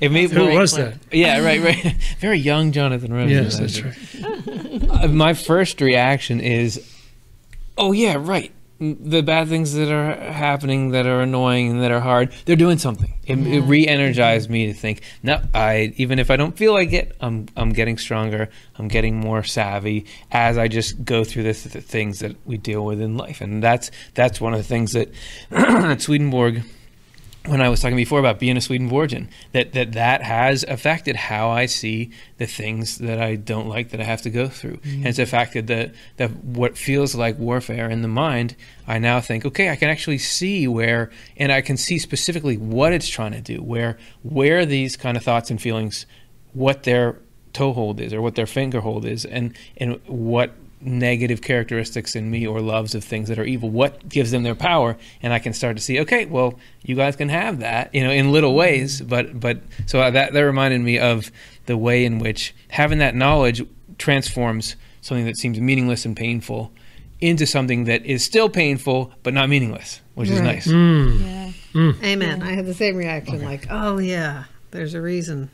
It made, Who was that? Yeah, right, right. Very young Jonathan Rose. Yes, that's right. Uh, My first reaction is, oh yeah, right. The bad things that are happening that are annoying and that are hard, they're doing something. It, it re-energized me to think, no, I even if I don't feel like it, I'm I'm getting stronger. I'm getting more savvy as I just go through the, the things that we deal with in life, and that's that's one of the things that at Swedenborg when I was talking before about being a Swedenborgian, that, that that has affected how I see the things that I don't like that I have to go through. Mm. And it's affected that that what feels like warfare in the mind, I now think, okay, I can actually see where, and I can see specifically what it's trying to do, where where these kind of thoughts and feelings, what their toehold is or what their fingerhold is, and and what negative characteristics in me or loves of things that are evil. What gives them their power? And i can start to see okay well you guys can have that you know in little ways. But but so that that reminded me of the way in which having that knowledge transforms something that seems meaningless and painful into something that is still painful but not meaningless which is Right. nice. Mm. Yeah. Mm. Amen. I had the same reaction like, oh, yeah, there's a reason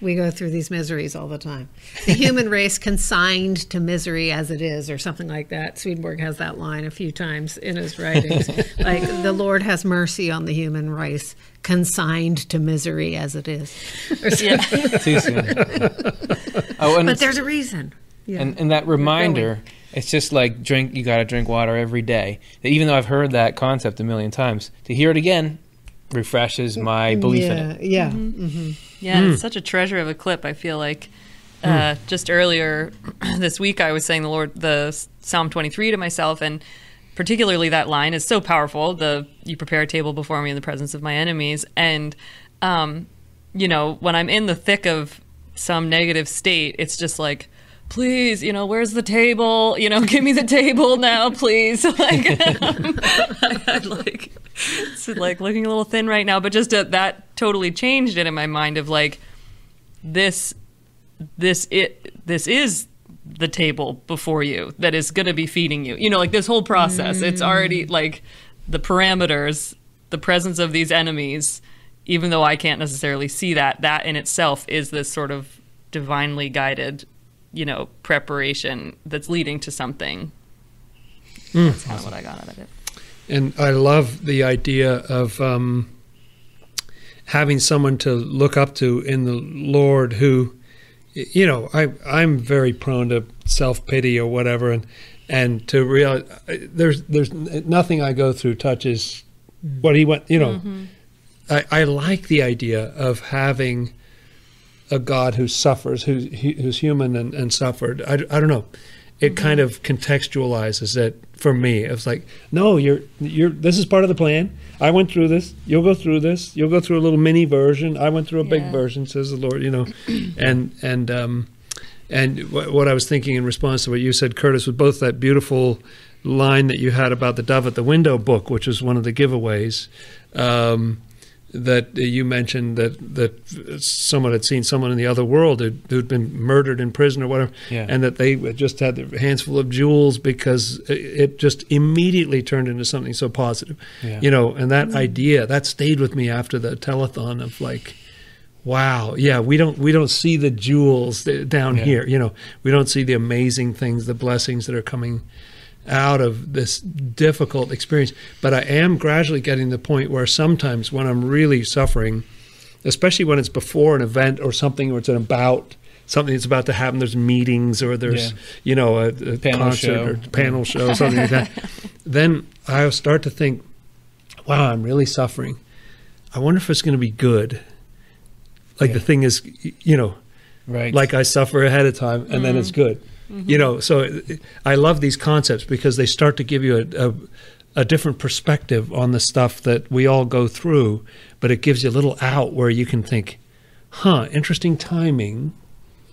we go through these miseries all the time. The human race consigned to misery as it is, or something like that. Swedenborg has that line a few times in his writings. like, the Lord has mercy on the human race, consigned to misery as it is. Or something. Yeah. too soon oh and But there's a reason. Yeah. and, and that reminder it's just like drink you got to drink water every day that even though i've heard that concept a million times to hear it again refreshes my belief yeah, in it Yeah. Mm-hmm. Yeah, it's such a treasure of a clip. I feel like uh, just earlier this week I was saying the Lord the Psalm 23 to myself, and particularly that line is so powerful. The you prepare a table before me in the presence of my enemies, and um, you know when I'm in the thick of some negative state, it's just like. Please, you know, where's the table? You know, give me the table now, please. Like, um, I, like, it's like looking a little thin right now, but just uh, that totally changed it in my mind of like, this this it this is the table before you that is going to be feeding you you know like this whole process it's already like the parameters the presence of these enemies even though i can't necessarily see that that in itself is this sort of divinely guided you know preparation that's leading to something hmm. that's kind of what i got out of it And I love the idea of um, having someone to look up to in the Lord who, you know, I, I'm very prone to self pity or whatever. And, and to realize there's, there's nothing I go through touches mm-hmm. what he went, you know. Mm-hmm. I, I like the idea of having a God who suffers, who's, who's human and, and suffered. I, I don't know. It kind of contextualizes it for me. It's like, no, you're you're. This is part of the plan. I went through this. You'll go through this. You'll go through a little mini version. I went through a big version, says the Lord. You know, and and um, and what, what I was thinking in response to what you said, Curtis, was both that beautiful line that you had about the dove at the window book, which was one of the giveaways. Um, that you mentioned that that someone had seen someone in the other world who'd, who'd been murdered in prison or whatever, Yeah. and that they just had their hands full of jewels because it- it just immediately turned into something so positive, Yeah. you know. And that mm-hmm. idea that stayed with me after the telethon of like, wow, yeah, we don't we don't see the jewels down Yeah. here, you know, we don't see the amazing things, the blessings that are coming out of this difficult experience. But I am gradually getting to the point where sometimes when I'm really suffering, especially when it's before an event or something, or it's an about something that's about to happen, there's meetings or there's Yeah. you know a, a Panel concert show. or panel show, something like that. Then I'll start to think, wow, I'm really suffering. I wonder if it's going to be good. Like the thing is, you know, right like I suffer ahead of time, and then it's mm-hmm. good. You know, so I love these concepts because they start to give you a, a, a different perspective on the stuff that we all go through, but it gives you a little out where you can think, huh, interesting timing.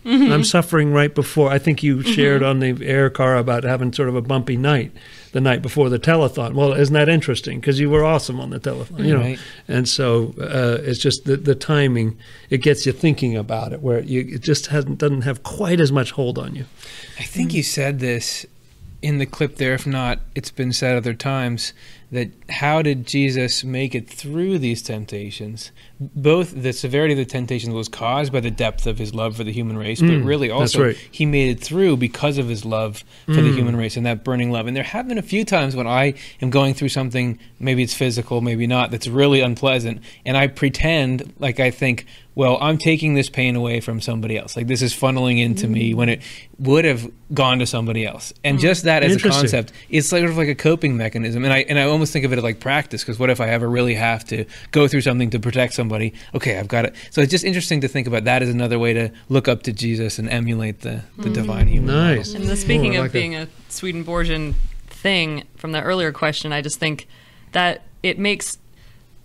Mm-hmm. I'm suffering right before. I think you mm-hmm. shared on the air car about having sort of a bumpy night the night before the telethon. Well, isn't that interesting? Because you were awesome on the telethon, you know. Right. And so uh, it's just the, the timing. It gets you thinking about it, where you, it just hasn't doesn't have quite as much hold on you. I think you said this in the clip there. If not, it's been said other times that how did Jesus make it through these temptations? Both the severity of the temptations was caused by the depth of his love for the human race, but Mm, really also right. he made it through because of his love for the Mm. human race and that burning love. And there have been a few times when I am going through something, maybe it's physical, maybe not, that's really unpleasant, and I pretend like I think, well, I'm taking this pain away from somebody else. Like this is funneling into me when it would have gone to somebody else. And just that as a concept, it's sort of like a coping mechanism. And I and I almost think of it like practice because what if I ever really have to go through something to protect somebody? Okay, I've got it. So it's just interesting to think about that as another way to look up to Jesus and emulate the, the mm. divine human. model. Nice. And the speaking Oh, I of like being a Swedenborgian thing from the earlier question, I just think that it makes,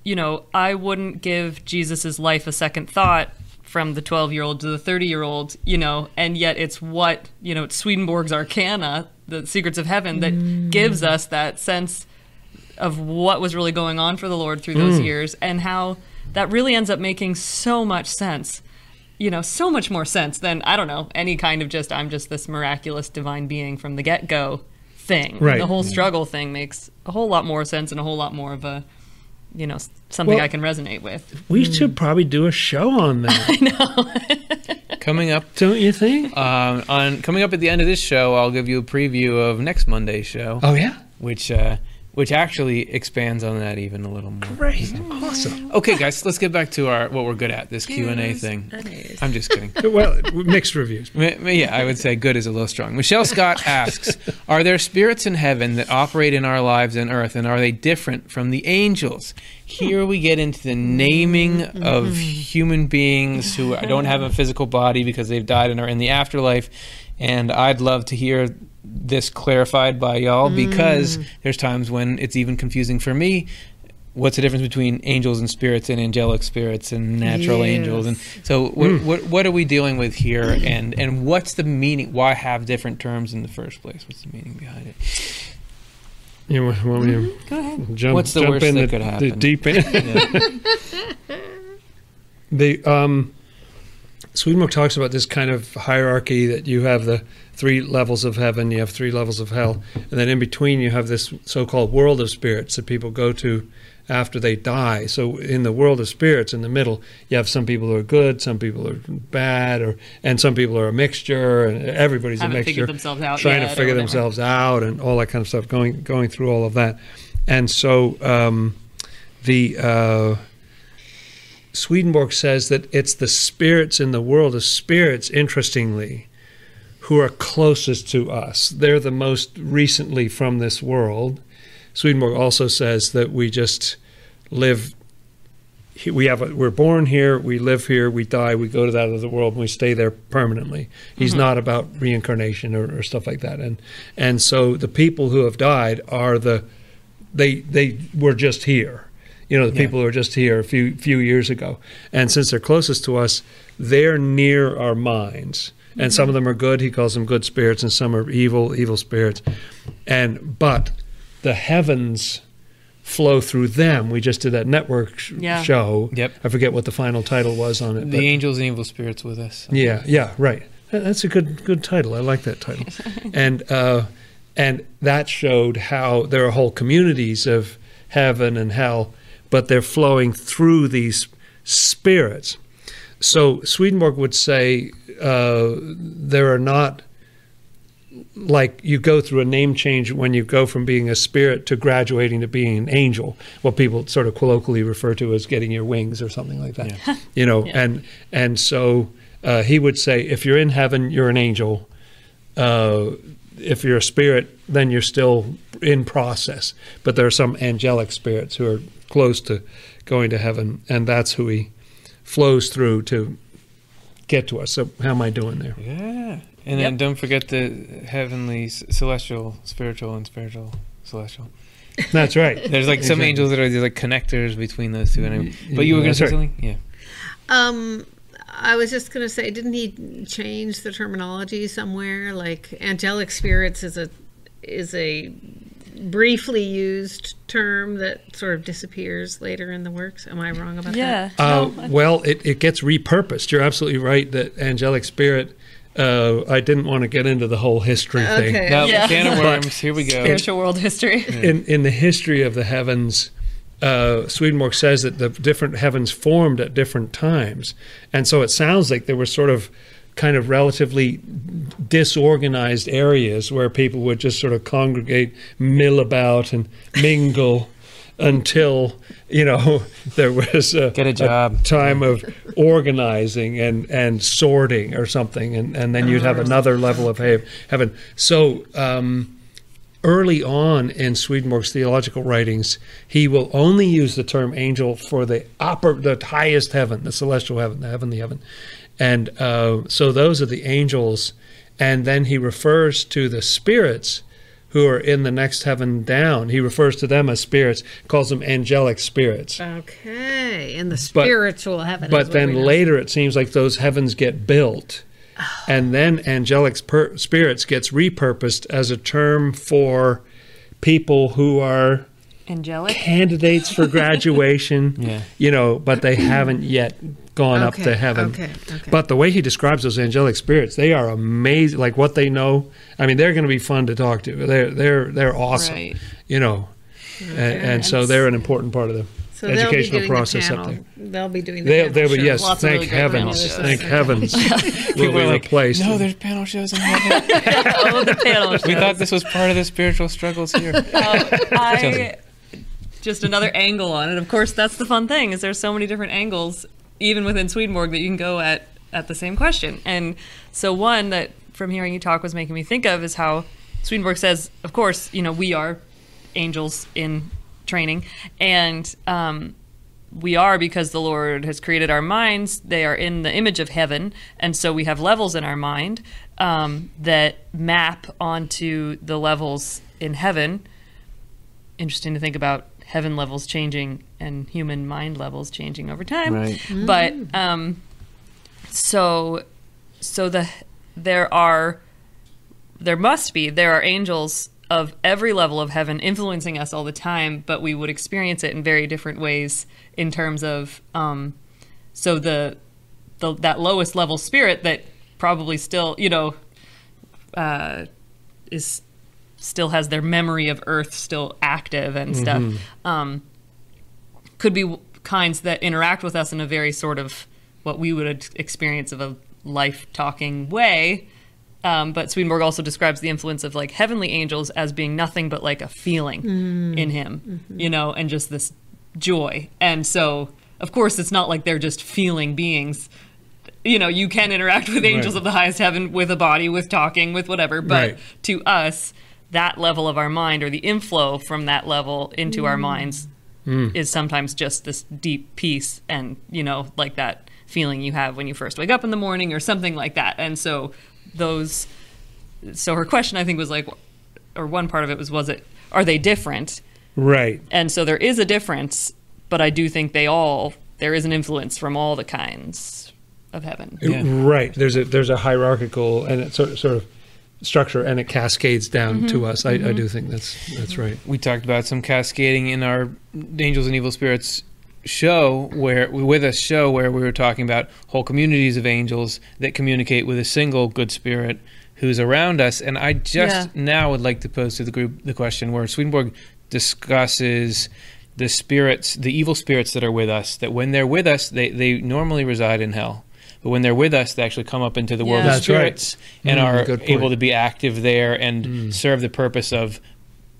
you know, I wouldn't give Jesus's life a second thought from the 12 year old to the 30 year old, you know, and yet it's what, you know, it's Swedenborg's Arcana, the Secrets of Heaven, that mm. gives us that sense of what was really going on for the Lord through those years and how that really ends up making so much sense. You know, so much more sense than, I don't know, any kind of just, I'm just this miraculous divine being from the get go thing. Right. The whole struggle thing makes a whole lot more sense and a whole lot more of a, you know, something Well- I can resonate with. We should probably do a show on that, I know. Coming up don't you think? um, on coming up at the end of this show, I'll give you a preview of next Monday's show, Oh yeah, which uh, which actually expands on that even a little more. great, awesome. Okay, guys, let's get back to our what we're good at this Q and A thing. I'm just kidding. Well, mixed reviews. Ma- ma- Yeah, I would say good is a little strong. Michelle Scott asks Are there spirits in heaven that operate in our lives on earth, and are they different from the angels? Here we get into the naming of mm-hmm. human beings who don't have a physical body because they've died and are in the afterlife. And I'd love to hear this clarified by y'all mm. because there's times when it's even confusing for me. What's the difference between angels and spirits and angelic spirits and natural angels? And so, what, mm. what what are we dealing with here? And and what's the meaning? Why have different terms in the first place? What's the meaning behind it? You want want me to Go ahead. jump, What's the jump worst in that the, could the happen? deep end? Yeah. The um, Swedenborg talks about this kind of hierarchy that you have the three levels of heaven, you have three levels of hell, and then in between you have this so-called world of spirits that people go to after they die. So in the world of spirits, in the middle, you have some people who are good, some people are bad, or and some people are a mixture, and everybody's Haven't a mixture, figured themselves out trying to figure themselves out, and all that kind of stuff. Going going through all of that, and so um, the. Uh, Swedenborg says that it's the spirits in the world of spirits, interestingly, who are closest to us. They're the most recently from this world. Swedenborg also says that we just live. We have a, we're born here, we live here, we die, we go to that other world, and we stay there permanently. He's mm-hmm. not about reincarnation or, or stuff like that, and and so the people who have died are the they they were just here. You know, the Yeah. people who were just here a few few years ago, and since they're closest to us, they're near our minds. And some mm-hmm. of them are good. He calls them good spirits, and some are evil, evil spirits. And but the heavens flow through them. We just did that network sh- Yeah. show. Yep. I forget what the final title was on it. The but- angels and evil spirits with us. yeah, yeah, right. That's a good good title. I like that title. and uh, and that showed how there are whole communities of heaven and hell, but they're flowing through these spirits. So Swedenborg would say uh, there are not like you go through a name change when you go from being a spirit to graduating to being an angel what people sort of colloquially refer to as getting your wings or something like that. You know Yeah. and and so uh, he would say if you're in heaven you're an angel. Uh, if you're a spirit then you're still in process. But there are some angelic spirits who are close to going to heaven and that's who he flows through to get to us. So how am i doing there? Yeah. And then don't forget the heavenly, celestial, spiritual, and spiritual, celestial. That's right. There's like some Exactly. angels that are these like connectors between those two. Anyway. But you were going to That's say right. something? Yeah. Um, I was just going to say, didn't he change the terminology somewhere? Like angelic spirits is a is a briefly used term that sort of disappears later in the works. Am I wrong about that? Yeah. Uh, well, it, it gets repurposed. You're absolutely right that angelic spirit. Uh, I didn't want to get into the whole history that? thing. Okay. Now, Yeah. can of worms. Here we go. spiritual world history. in in the history of the heavens, uh, Swedenborg says that the different heavens formed at different times, and so it sounds like there were sort of kind of relatively disorganized areas where people would just sort of congregate, mill about, and mingle until you know there was a, Get a job. time of organizing and and sorting or something, and and then you'd have another level of heaven. So. Um, early on in Swedenborg's theological writings, he will only use the term angel for the upper, the highest heaven, the celestial heaven, the heavenly heaven, and uh, so those are the angels. And then he refers to the spirits who are in the next heaven down. He refers to them as spirits, calls them angelic spirits. Okay, in the spiritual heaven. But then later, it seems like those heavens get built, oh. and then angelic per- spirits gets repurposed as a term for people who are Angelic. candidates for graduation. Yeah. you know, but they haven't yet gone up to heaven. okay, okay. But the way he describes those angelic spirits, they are amazing. Like what they know. I mean, they're going to be fun to talk to. They're they're they're awesome. Right. You know, and, and so they're an important part of the so they'll be educational doing process the up there. They'll be doing the They'll, panel they'll be yes. Lots thank really heavens. Thank heavens. will be are like, replaced. no, there's panel shows in heaven. the panel we thought this was part of the spiritual struggles here. I just another angle on it. Of course, that's the fun thing is there's so many different angles even within Swedenborg that you can go at at the same question. And so one that from hearing you talk was making me think of is how Swedenborg says, of course, you know, we are angels in training and um we are because the Lord has created our minds. They are in the image of heaven, and so we have levels in our mind um, that map onto the levels in heaven interesting to think about heaven levels changing and human mind levels changing over time. Right. But um, so so the there are there must be there are angels of every level of heaven influencing us all the time, but we would experience it in very different ways in terms of um, so the the that lowest level spirit that probably still you know uh, is still has their memory of Earth still active and stuff. Um, could be kinds that interact with us in a very sort of what we would experience of a life talking way. Um, but Swedenborg also describes the influence of like heavenly angels as being nothing but like a feeling in him, you know, and just this joy. And so, of course, it's not like they're just feeling beings. You know, you can interact with angels Right. of the highest heaven with a body, with talking, with whatever. But Right. to us, that level of our mind or the inflow from that level into our mm. minds mm. is sometimes just this deep peace and you know like that feeling you have when you first wake up in the morning or something like that and so those so her question i think was like or one part of it was was it are they different Right. and so there is a difference but i do think they all there is an influence from all the kinds of heaven Yeah. Right. There's a there's a hierarchical and it's sort of, sort of structure and it cascades down Mm-hmm. to us. I, I do think that's that's right. we talked about some cascading in our angels and evil spirits show where with us show where we were talking about whole communities of angels that communicate with a single good spirit who's around us and i just Yeah. now would like to pose to the group the question where swedenborg discusses the spirits the evil spirits that are with us that when they're with us they, they normally reside in hell but when they're with us they actually come up into the world Yeah. of That's right. spirits and Mm, are point. able to be active there and serve the purpose of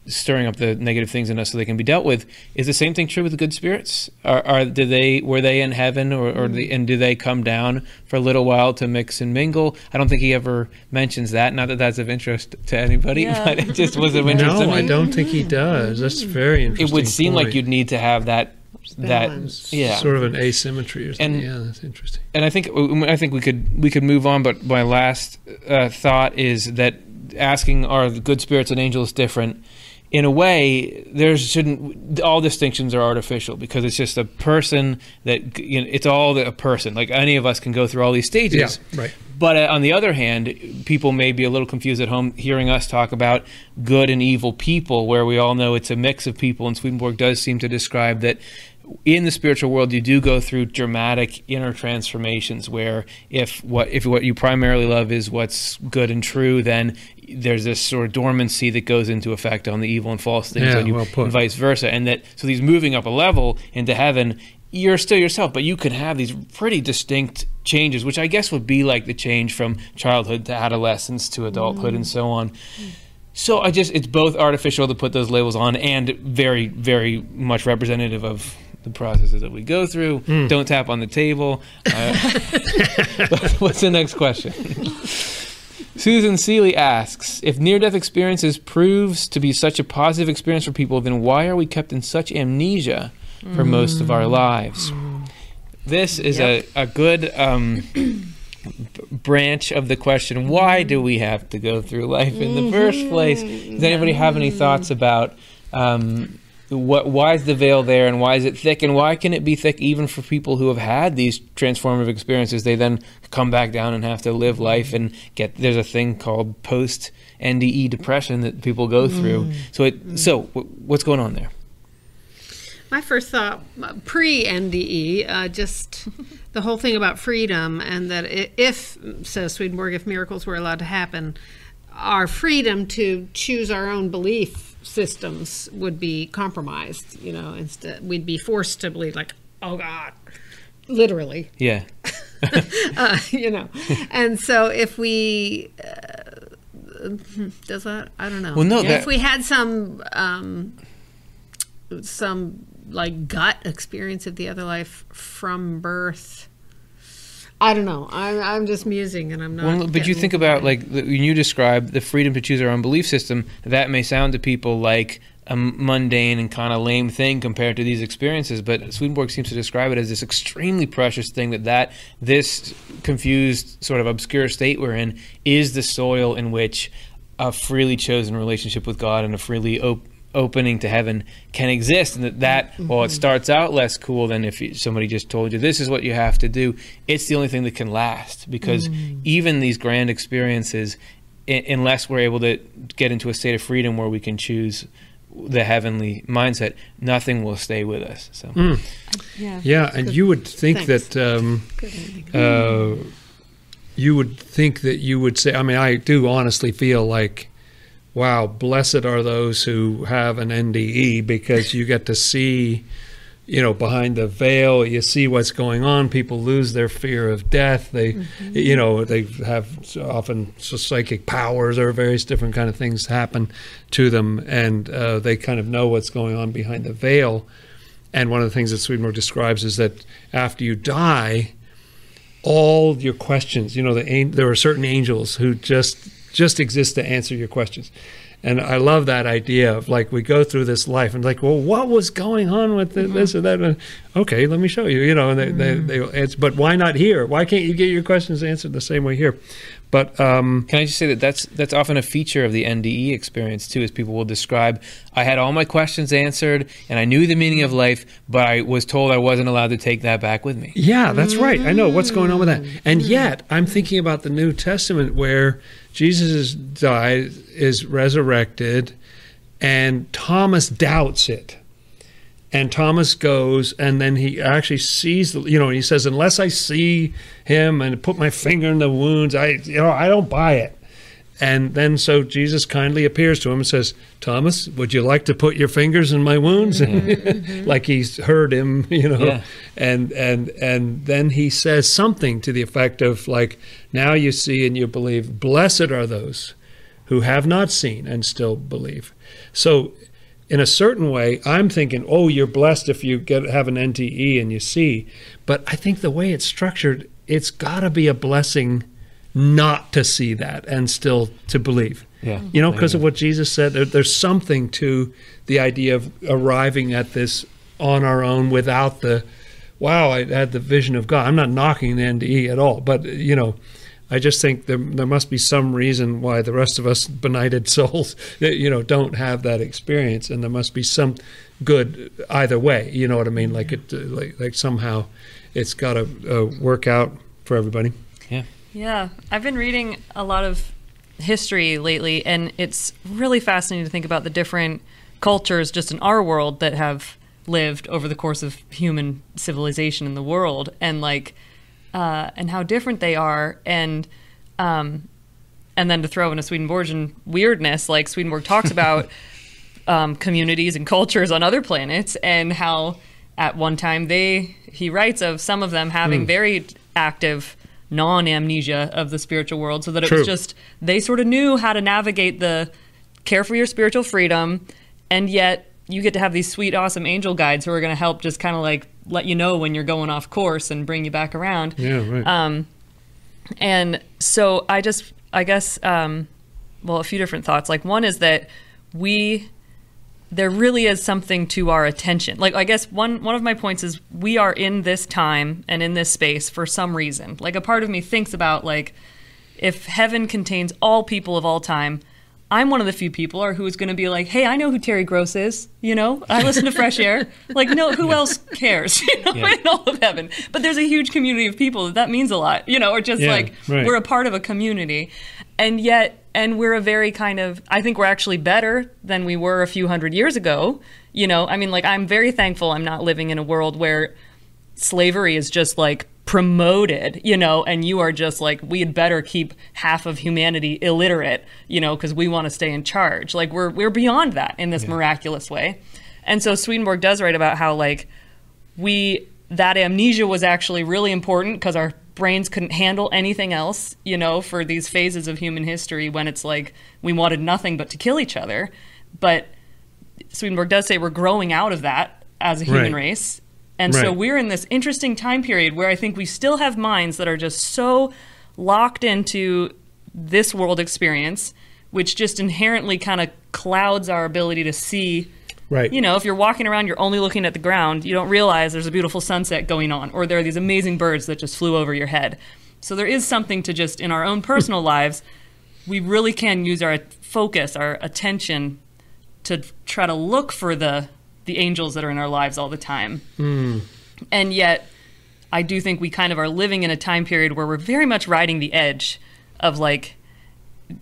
stirring up the negative things in us so they can be dealt with. Is the same thing true with the good spirits? Are, are do they were they in heaven or, or the, and do they come down for a little while to mix and mingle? I don't think he ever mentions that. Not that that's of interest to anybody, Yeah. but it just was of interest to No, me. I don't think he does. That's very interesting. It would seem like point. you'd need to have that that yeah. sort of an asymmetry or something. And- yeah, that's interesting. and I think I think we could we could move on. But my last uh, thought is that asking are the good spirits and angels different in a way, there shouldn't all distinctions are artificial because it's just a person that you know, it's all a person. Like any of us can go through all these stages. Yeah, right. But uh, on the other hand, people may be a little confused at home hearing us talk about good and evil people, where we all know it's a mix of people. And Swedenborg does seem to describe that in the spiritual world, you do go through dramatic inner transformations. Where if what if what you primarily love is what's good and true, then there's this sort of dormancy that goes into effect on the evil and false things Yeah, on you, well and vice versa. And that so these moving up a level into heaven, you're still yourself, but you can have these pretty distinct changes, which I guess would be like the change from childhood to adolescence to adulthood and so on. So I just it's both artificial to put those labels on and very very much representative of the processes that we go through. Don't tap on the table. Uh, what's the next question? Susan Seeley asks If near death experiences proves to be such a positive experience for people, then why are we kept in such amnesia for most of our lives? This is Yep. a, a good um, branch of the question why do we have to go through life in the first place? Does anybody have any thoughts about um, what why is the veil there and why is it thick? And why can it be thick even for people who have had these transformative experiences? They then come back down and have to live life and get there's a thing called post NDE depression that people go through. Mm. So it mm. so w- what's going on there? My first thought, uh, pre NDE, uh, just the whole thing about freedom, and that if, says Swedenborg, if miracles were allowed to happen, our freedom to choose our own belief systems would be compromised. You know, instead we'd be forced to believe, like, oh God, literally. yeah uh, you know. And so if we uh, does that I don't know. Well, no, if we had some um, some like gut experience of the other life from birth. I don't know. I'm, I'm just musing, and I'm not. Well, but you think about like the, when you describe the freedom to choose our own belief system. That may sound to people like a mundane and kind of lame thing compared to these experiences, but Swedenborg seems to describe it as this extremely precious thing. That that this confused, sort of obscure state we're in is the soil in which a freely chosen relationship with God and a freely op- opening to heaven can exist and that that while it starts out less cool than if you, somebody just told you this is what you have to do it's the only thing that can last because even these grand experiences i- unless we're able to get into a state of freedom where we can choose the heavenly mindset nothing will stay with us so Yeah. Yeah, and you would think Thanks. that um, uh, you would think that you would say. I mean, I do honestly feel like, wow, blessed are those who have an NDE because you get to see, you know, behind the veil. You see what's going on. People lose their fear of death. They, you know, they have often psychic powers or various different kind of things happen to them, and uh, they kind of know what's going on behind the veil. And one of the things that Swedenborg describes is that after you die, all your questions, you know, the there are certain angels who just just exist to answer your questions. And I love that idea of like we go through this life and like, well, what was going on with the, mm-hmm. this or that? And, okay, let me show you. You know, and they, they, mm-hmm. they answer, but why not here? Why can't you get your questions answered the same way here? But um, Can I just say that that's that's often a feature of the NDE experience too, as people will describe. I had all my questions answered, and I knew the meaning of life, but I was told I wasn't allowed to take that back with me. Yeah, that's right. I know what's going on with that. And mm-hmm. yet, I'm thinking about the New Testament where Jesus is died, is resurrected, and Thomas doubts it. And Thomas goes, and then he actually sees the, you know, he says, "Unless I see him and put my finger in the wounds, I, you know, I don't buy it." And then so Jesus kindly appears to him and says, "Thomas, would you like to put your fingers in my wounds?" Mm-hmm. like he's heard him, you know. Yeah. And and and then he says something to the effect of like, "Now you see and you believe. Blessed are those who have not seen and still believe." So in a certain way, I'm thinking, oh, you're blessed if you get have an NDE and you see. But I think the way it's structured, it's got to be a blessing not to see that and still to believe. Yeah, You know, because of what Jesus said, there, there's something to the idea of arriving at this on our own without the, wow, I had the vision of God. I'm not knocking the NDE at all, but, you know, I just think there there must be some reason why the rest of us benighted souls, you know, don't have that experience, and there must be some good either way. You know what I mean? Like it, like like somehow, it's got to uh, work out for everybody. Yeah. Yeah, I've been reading a lot of history lately, and it's really fascinating to think about the different cultures just in our world that have lived over the course of human civilization in the world, and like, uh, and how different they are, and um, and then to throw in a Swedenborgian weirdness, like Swedenborg talks about um, communities and cultures on other planets, and how at one time they he writes of some of them having very active non amnesia of the spiritual world, so that it True. was just they sort of knew how to navigate the care for your spiritual freedom, and yet you get to have these sweet, awesome angel guides who are going to help just kind of like let you know when you're going off course and bring you back around. Yeah, right. Um, and so I just, I guess, um, well, a few different thoughts. Like one is that we, there really is something to our attention. Like I guess one one of my points is we are in this time and in this space for some reason. Like a part of me thinks about like if heaven contains all people of all time. I'm one of the few people or who is going to be like, "Hey, I know who Terry Gross is. You know, I listen to Fresh Air. Like, no, who else cares? You know, Yeah. in all of heaven. But there's a huge community of people that that means a lot. You know, or just Yeah, like right. we're a part of a community, and yet, and we're a very kind of. I think we're actually better than we were a few hundred years ago. You know, I mean, like I'm very thankful I'm not living in a world where slavery is just like promoted, you know, and you are just like, we had better keep half of humanity illiterate, you know, because we want to stay in charge. Like we're we're beyond that in this miraculous way. And so Swedenborg does write about how like we that amnesia was actually really important because our brains couldn't handle anything else, you know, for these phases of human history when it's like we wanted nothing but to kill each other. But Swedenborg does say we're growing out of that as a human Right. race. And so we're in this interesting time period where I think we still have minds that are just so locked into this world experience, which just inherently kind of clouds our ability to see. Right. You know, if you're walking around, you're only looking at the ground, you don't realize there's a beautiful sunset going on, or there are these amazing birds that just flew over your head. So there is something to just in our own personal lives, we really can use our focus, our attention to try to look for the the angels that are in our lives all the time. Hmm. And yet, I do think we kind of are living in a time period where we're very much riding the edge of like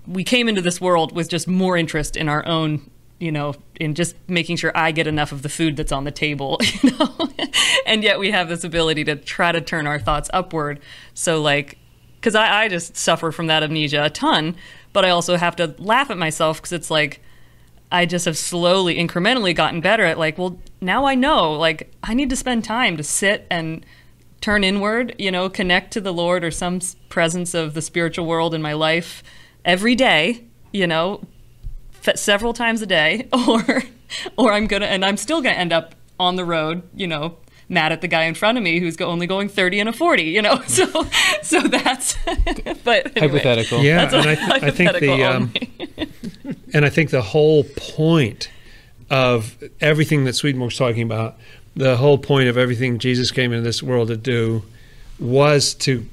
we came into this world with just more interest in our own you know in just making sure i get enough of the food that's on the table you know? And yet we have this ability to try to turn our thoughts upward. So like because I, I just suffer from that amnesia a ton but i also have to laugh at myself because it's like I just have slowly, incrementally gotten better at like, well, now I know, like, I need to spend time to sit and turn inward, you know, connect to the Lord or some presence of the spiritual world in my life every day, you know, several times a day, or, or I'm gonna, and I'm still gonna end up on the road, you know, mad at the guy in front of me who's go, only going 30 and a 40, you know, so, so that's, but anyway. Hypothetical. Yeah, That's and a I, th- I think the um, and I think the whole point of everything that Swedenborg's talking about, the whole point of everything Jesus came into this world to do, was to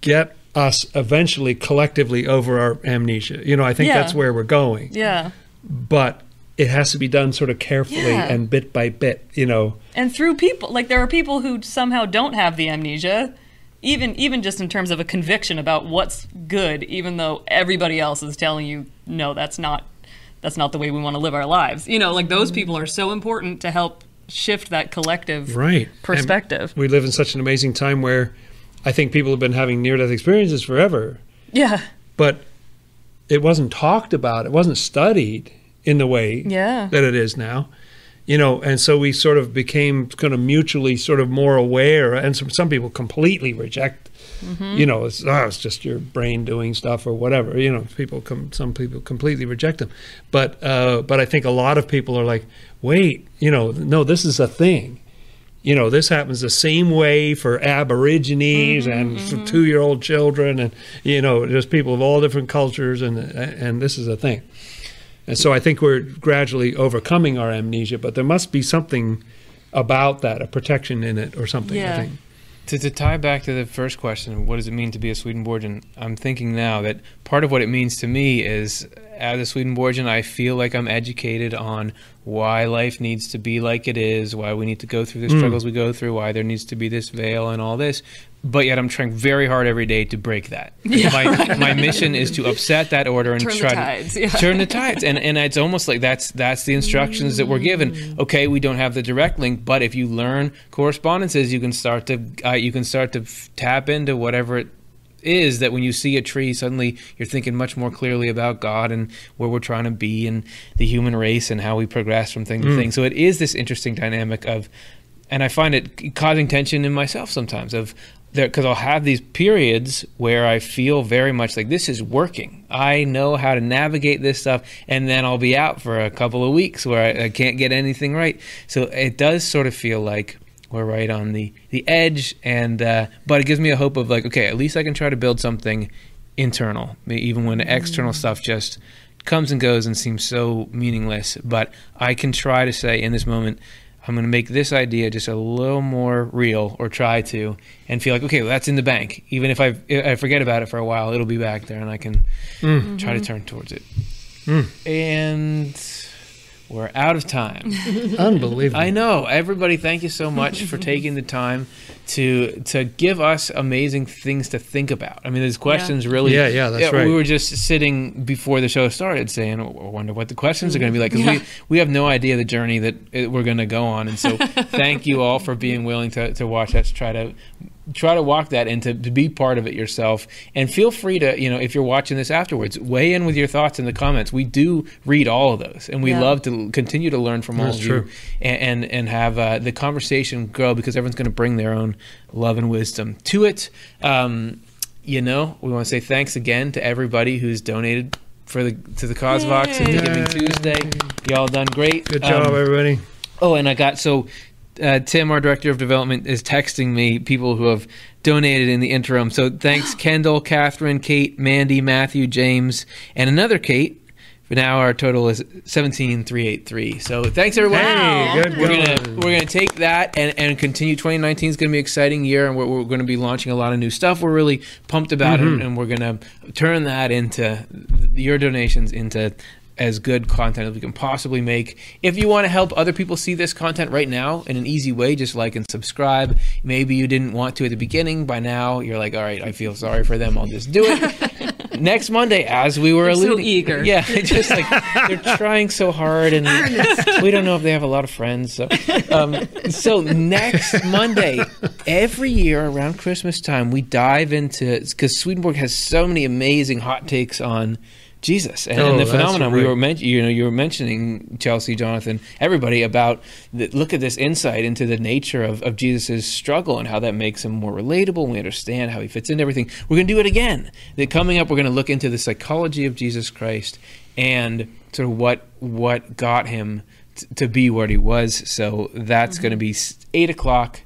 get us eventually collectively over our amnesia. You know, I think Yeah. that's where we're going. yeah. But it has to be done sort of carefully Yeah. and bit by bit. You know, and through people like there are people who somehow don't have the amnesia even even just in terms of a conviction about what's good even though everybody else is telling you no that's not that's not the way we want to live our lives you know like those mm-hmm. people are so important to help shift that collective right? perspective And we live in such an amazing time where I think people have been having near-death experiences forever. yeah but it wasn't talked about. It wasn't studied in the way Yeah. that it is now. You know, and so we sort of became kind of mutually sort of more aware, and some, some people completely reject. You know, it's, oh, it's just your brain doing stuff or whatever. You know, people come, some people completely reject them, but uh, but I think a lot of people are like, wait, you know, no, this is a thing you know, this happens the same way for Aborigines and mm-hmm. for two-year-old children, and you know, just people of all different cultures, and and this is a thing. And so I think we're gradually overcoming our amnesia, but there must be something about that, a protection in it, or something. I Yeah. think. To, to tie back to the first question, what does it mean to be a Swedenborgian? I'm thinking now that part of what it means to me is, as a Swedenborgian, I feel like I'm educated on why life needs to be like it is, why we need to go through the struggles we go through, why there needs to be this veil and all this. But yet, I'm trying very hard every day to break that. My, my mission is to upset that order and Turn the try tides, to yeah. turn the tides. And and it's almost like that's that's the instructions that we're given. Okay, we don't have the direct link, but if you learn correspondences, you can start to uh, you can start to f- tap into whatever it is that when you see a tree suddenly you're thinking much more clearly about god and where we're trying to be and the human race and how we progress from thing to mm. thing so it is this interesting dynamic of and i find it causing tension in myself sometimes of because I'll have these periods where I feel very much like this is working. I know how to navigate this stuff, and then I'll be out for a couple of weeks where I, I can't get anything right. So it does sort of feel like we're right on the the edge, and uh, but it gives me a hope of like, okay, at least I can try to build something internal, even when external stuff just comes and goes and seems so meaningless. But I can try to say in this moment, I'm going to make this idea just a little more real, or try to, and feel like, okay, well, that's in the bank. Even if I if I forget about it for a while, it'll be back there, and I can mm. try to mm-hmm. turn towards it. Mm. And we're out of time. Unbelievable. I know. Everybody, thank you so much for taking the time to to give us amazing things to think about. I mean, these questions really. Yeah, yeah, that's right. We were just sitting before the show started saying, "Oh, I wonder what the questions are going to be like because we we have no idea the journey that we're going to go on. And so, thank you all for being willing to to watch us try to try to walk that and to, to be part of it yourself and feel free to you know if you're watching this afterwards weigh in with your thoughts in the comments we do read all of those and we Yeah. love to continue to learn from all of true. you and and, and have uh, the conversation grow because everyone's going to bring their own love and wisdom to it um, you know we want to say thanks again to everybody who's donated for the to the cause box and to giving tuesday y'all done great Good job, Um, everybody. Oh, and I got so uh, Tim, our director of development, is texting me people who have donated in the interim. So thanks, Kendall, Catherine, Kate, Mandy, Matthew, James, and another Kate. For now, our total is seventeen three eight three. So thanks everyone. Hey, good We're gonna going. we're gonna take that and, and continue. 2019 is gonna be an exciting year, and we're, we're gonna be launching a lot of new stuff. We're really pumped about Mm-hmm. it, and we're gonna turn that into your donations into as good content as we can possibly make. If you want to help other people see this content right now in an easy way, just like and subscribe. Maybe you didn't want to at the beginning. By now, you're like, all right, I feel sorry for them. I'll just do it. Next Monday, as we were They're so eager. yeah, just like they're trying so hard, and we don't know if they have a lot of friends. So, um, so next Monday, every year around Christmas time, we dive into because Swedenborg has so many amazing hot takes on Jesus and, Oh, and the phenomenon we were men- you know you were mentioning Chelsea, Jonathan, everybody about the, look at this insight into the nature of, of Jesus' struggle and how that makes him more relatable. We understand how he fits into everything. We're going to do it again. That coming up, we're going to look into the psychology of Jesus Christ and sort of what what got him t- to be what he was. So that's mm-hmm. going to be eight o'clock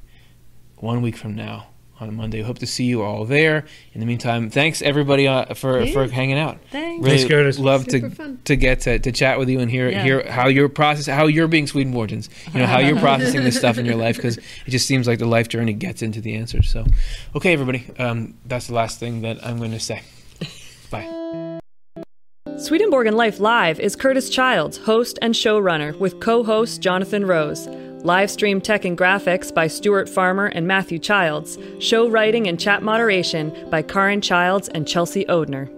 one week from now on Monday. Hope to see you all there. In the meantime, thanks everybody uh, for for hanging out. Thanks. Really Thanks, Curtis. love Super to fun. to get to, to chat with you and hear Yeah. hear how you're process how you're being Swedenborgians. You know how you're processing this stuff in your life because it just seems like the life journey gets into the answers. So, okay, everybody, um, that's the last thing that I'm going to say. Bye. Swedenborg and Life Live is Curtis Childs, host and showrunner, with co host Jonathan Rose. Live stream tech and graphics by Stuart Farmer and Matthew Childs. Show writing and chat moderation by Karin Childs and Chelsea Odhner.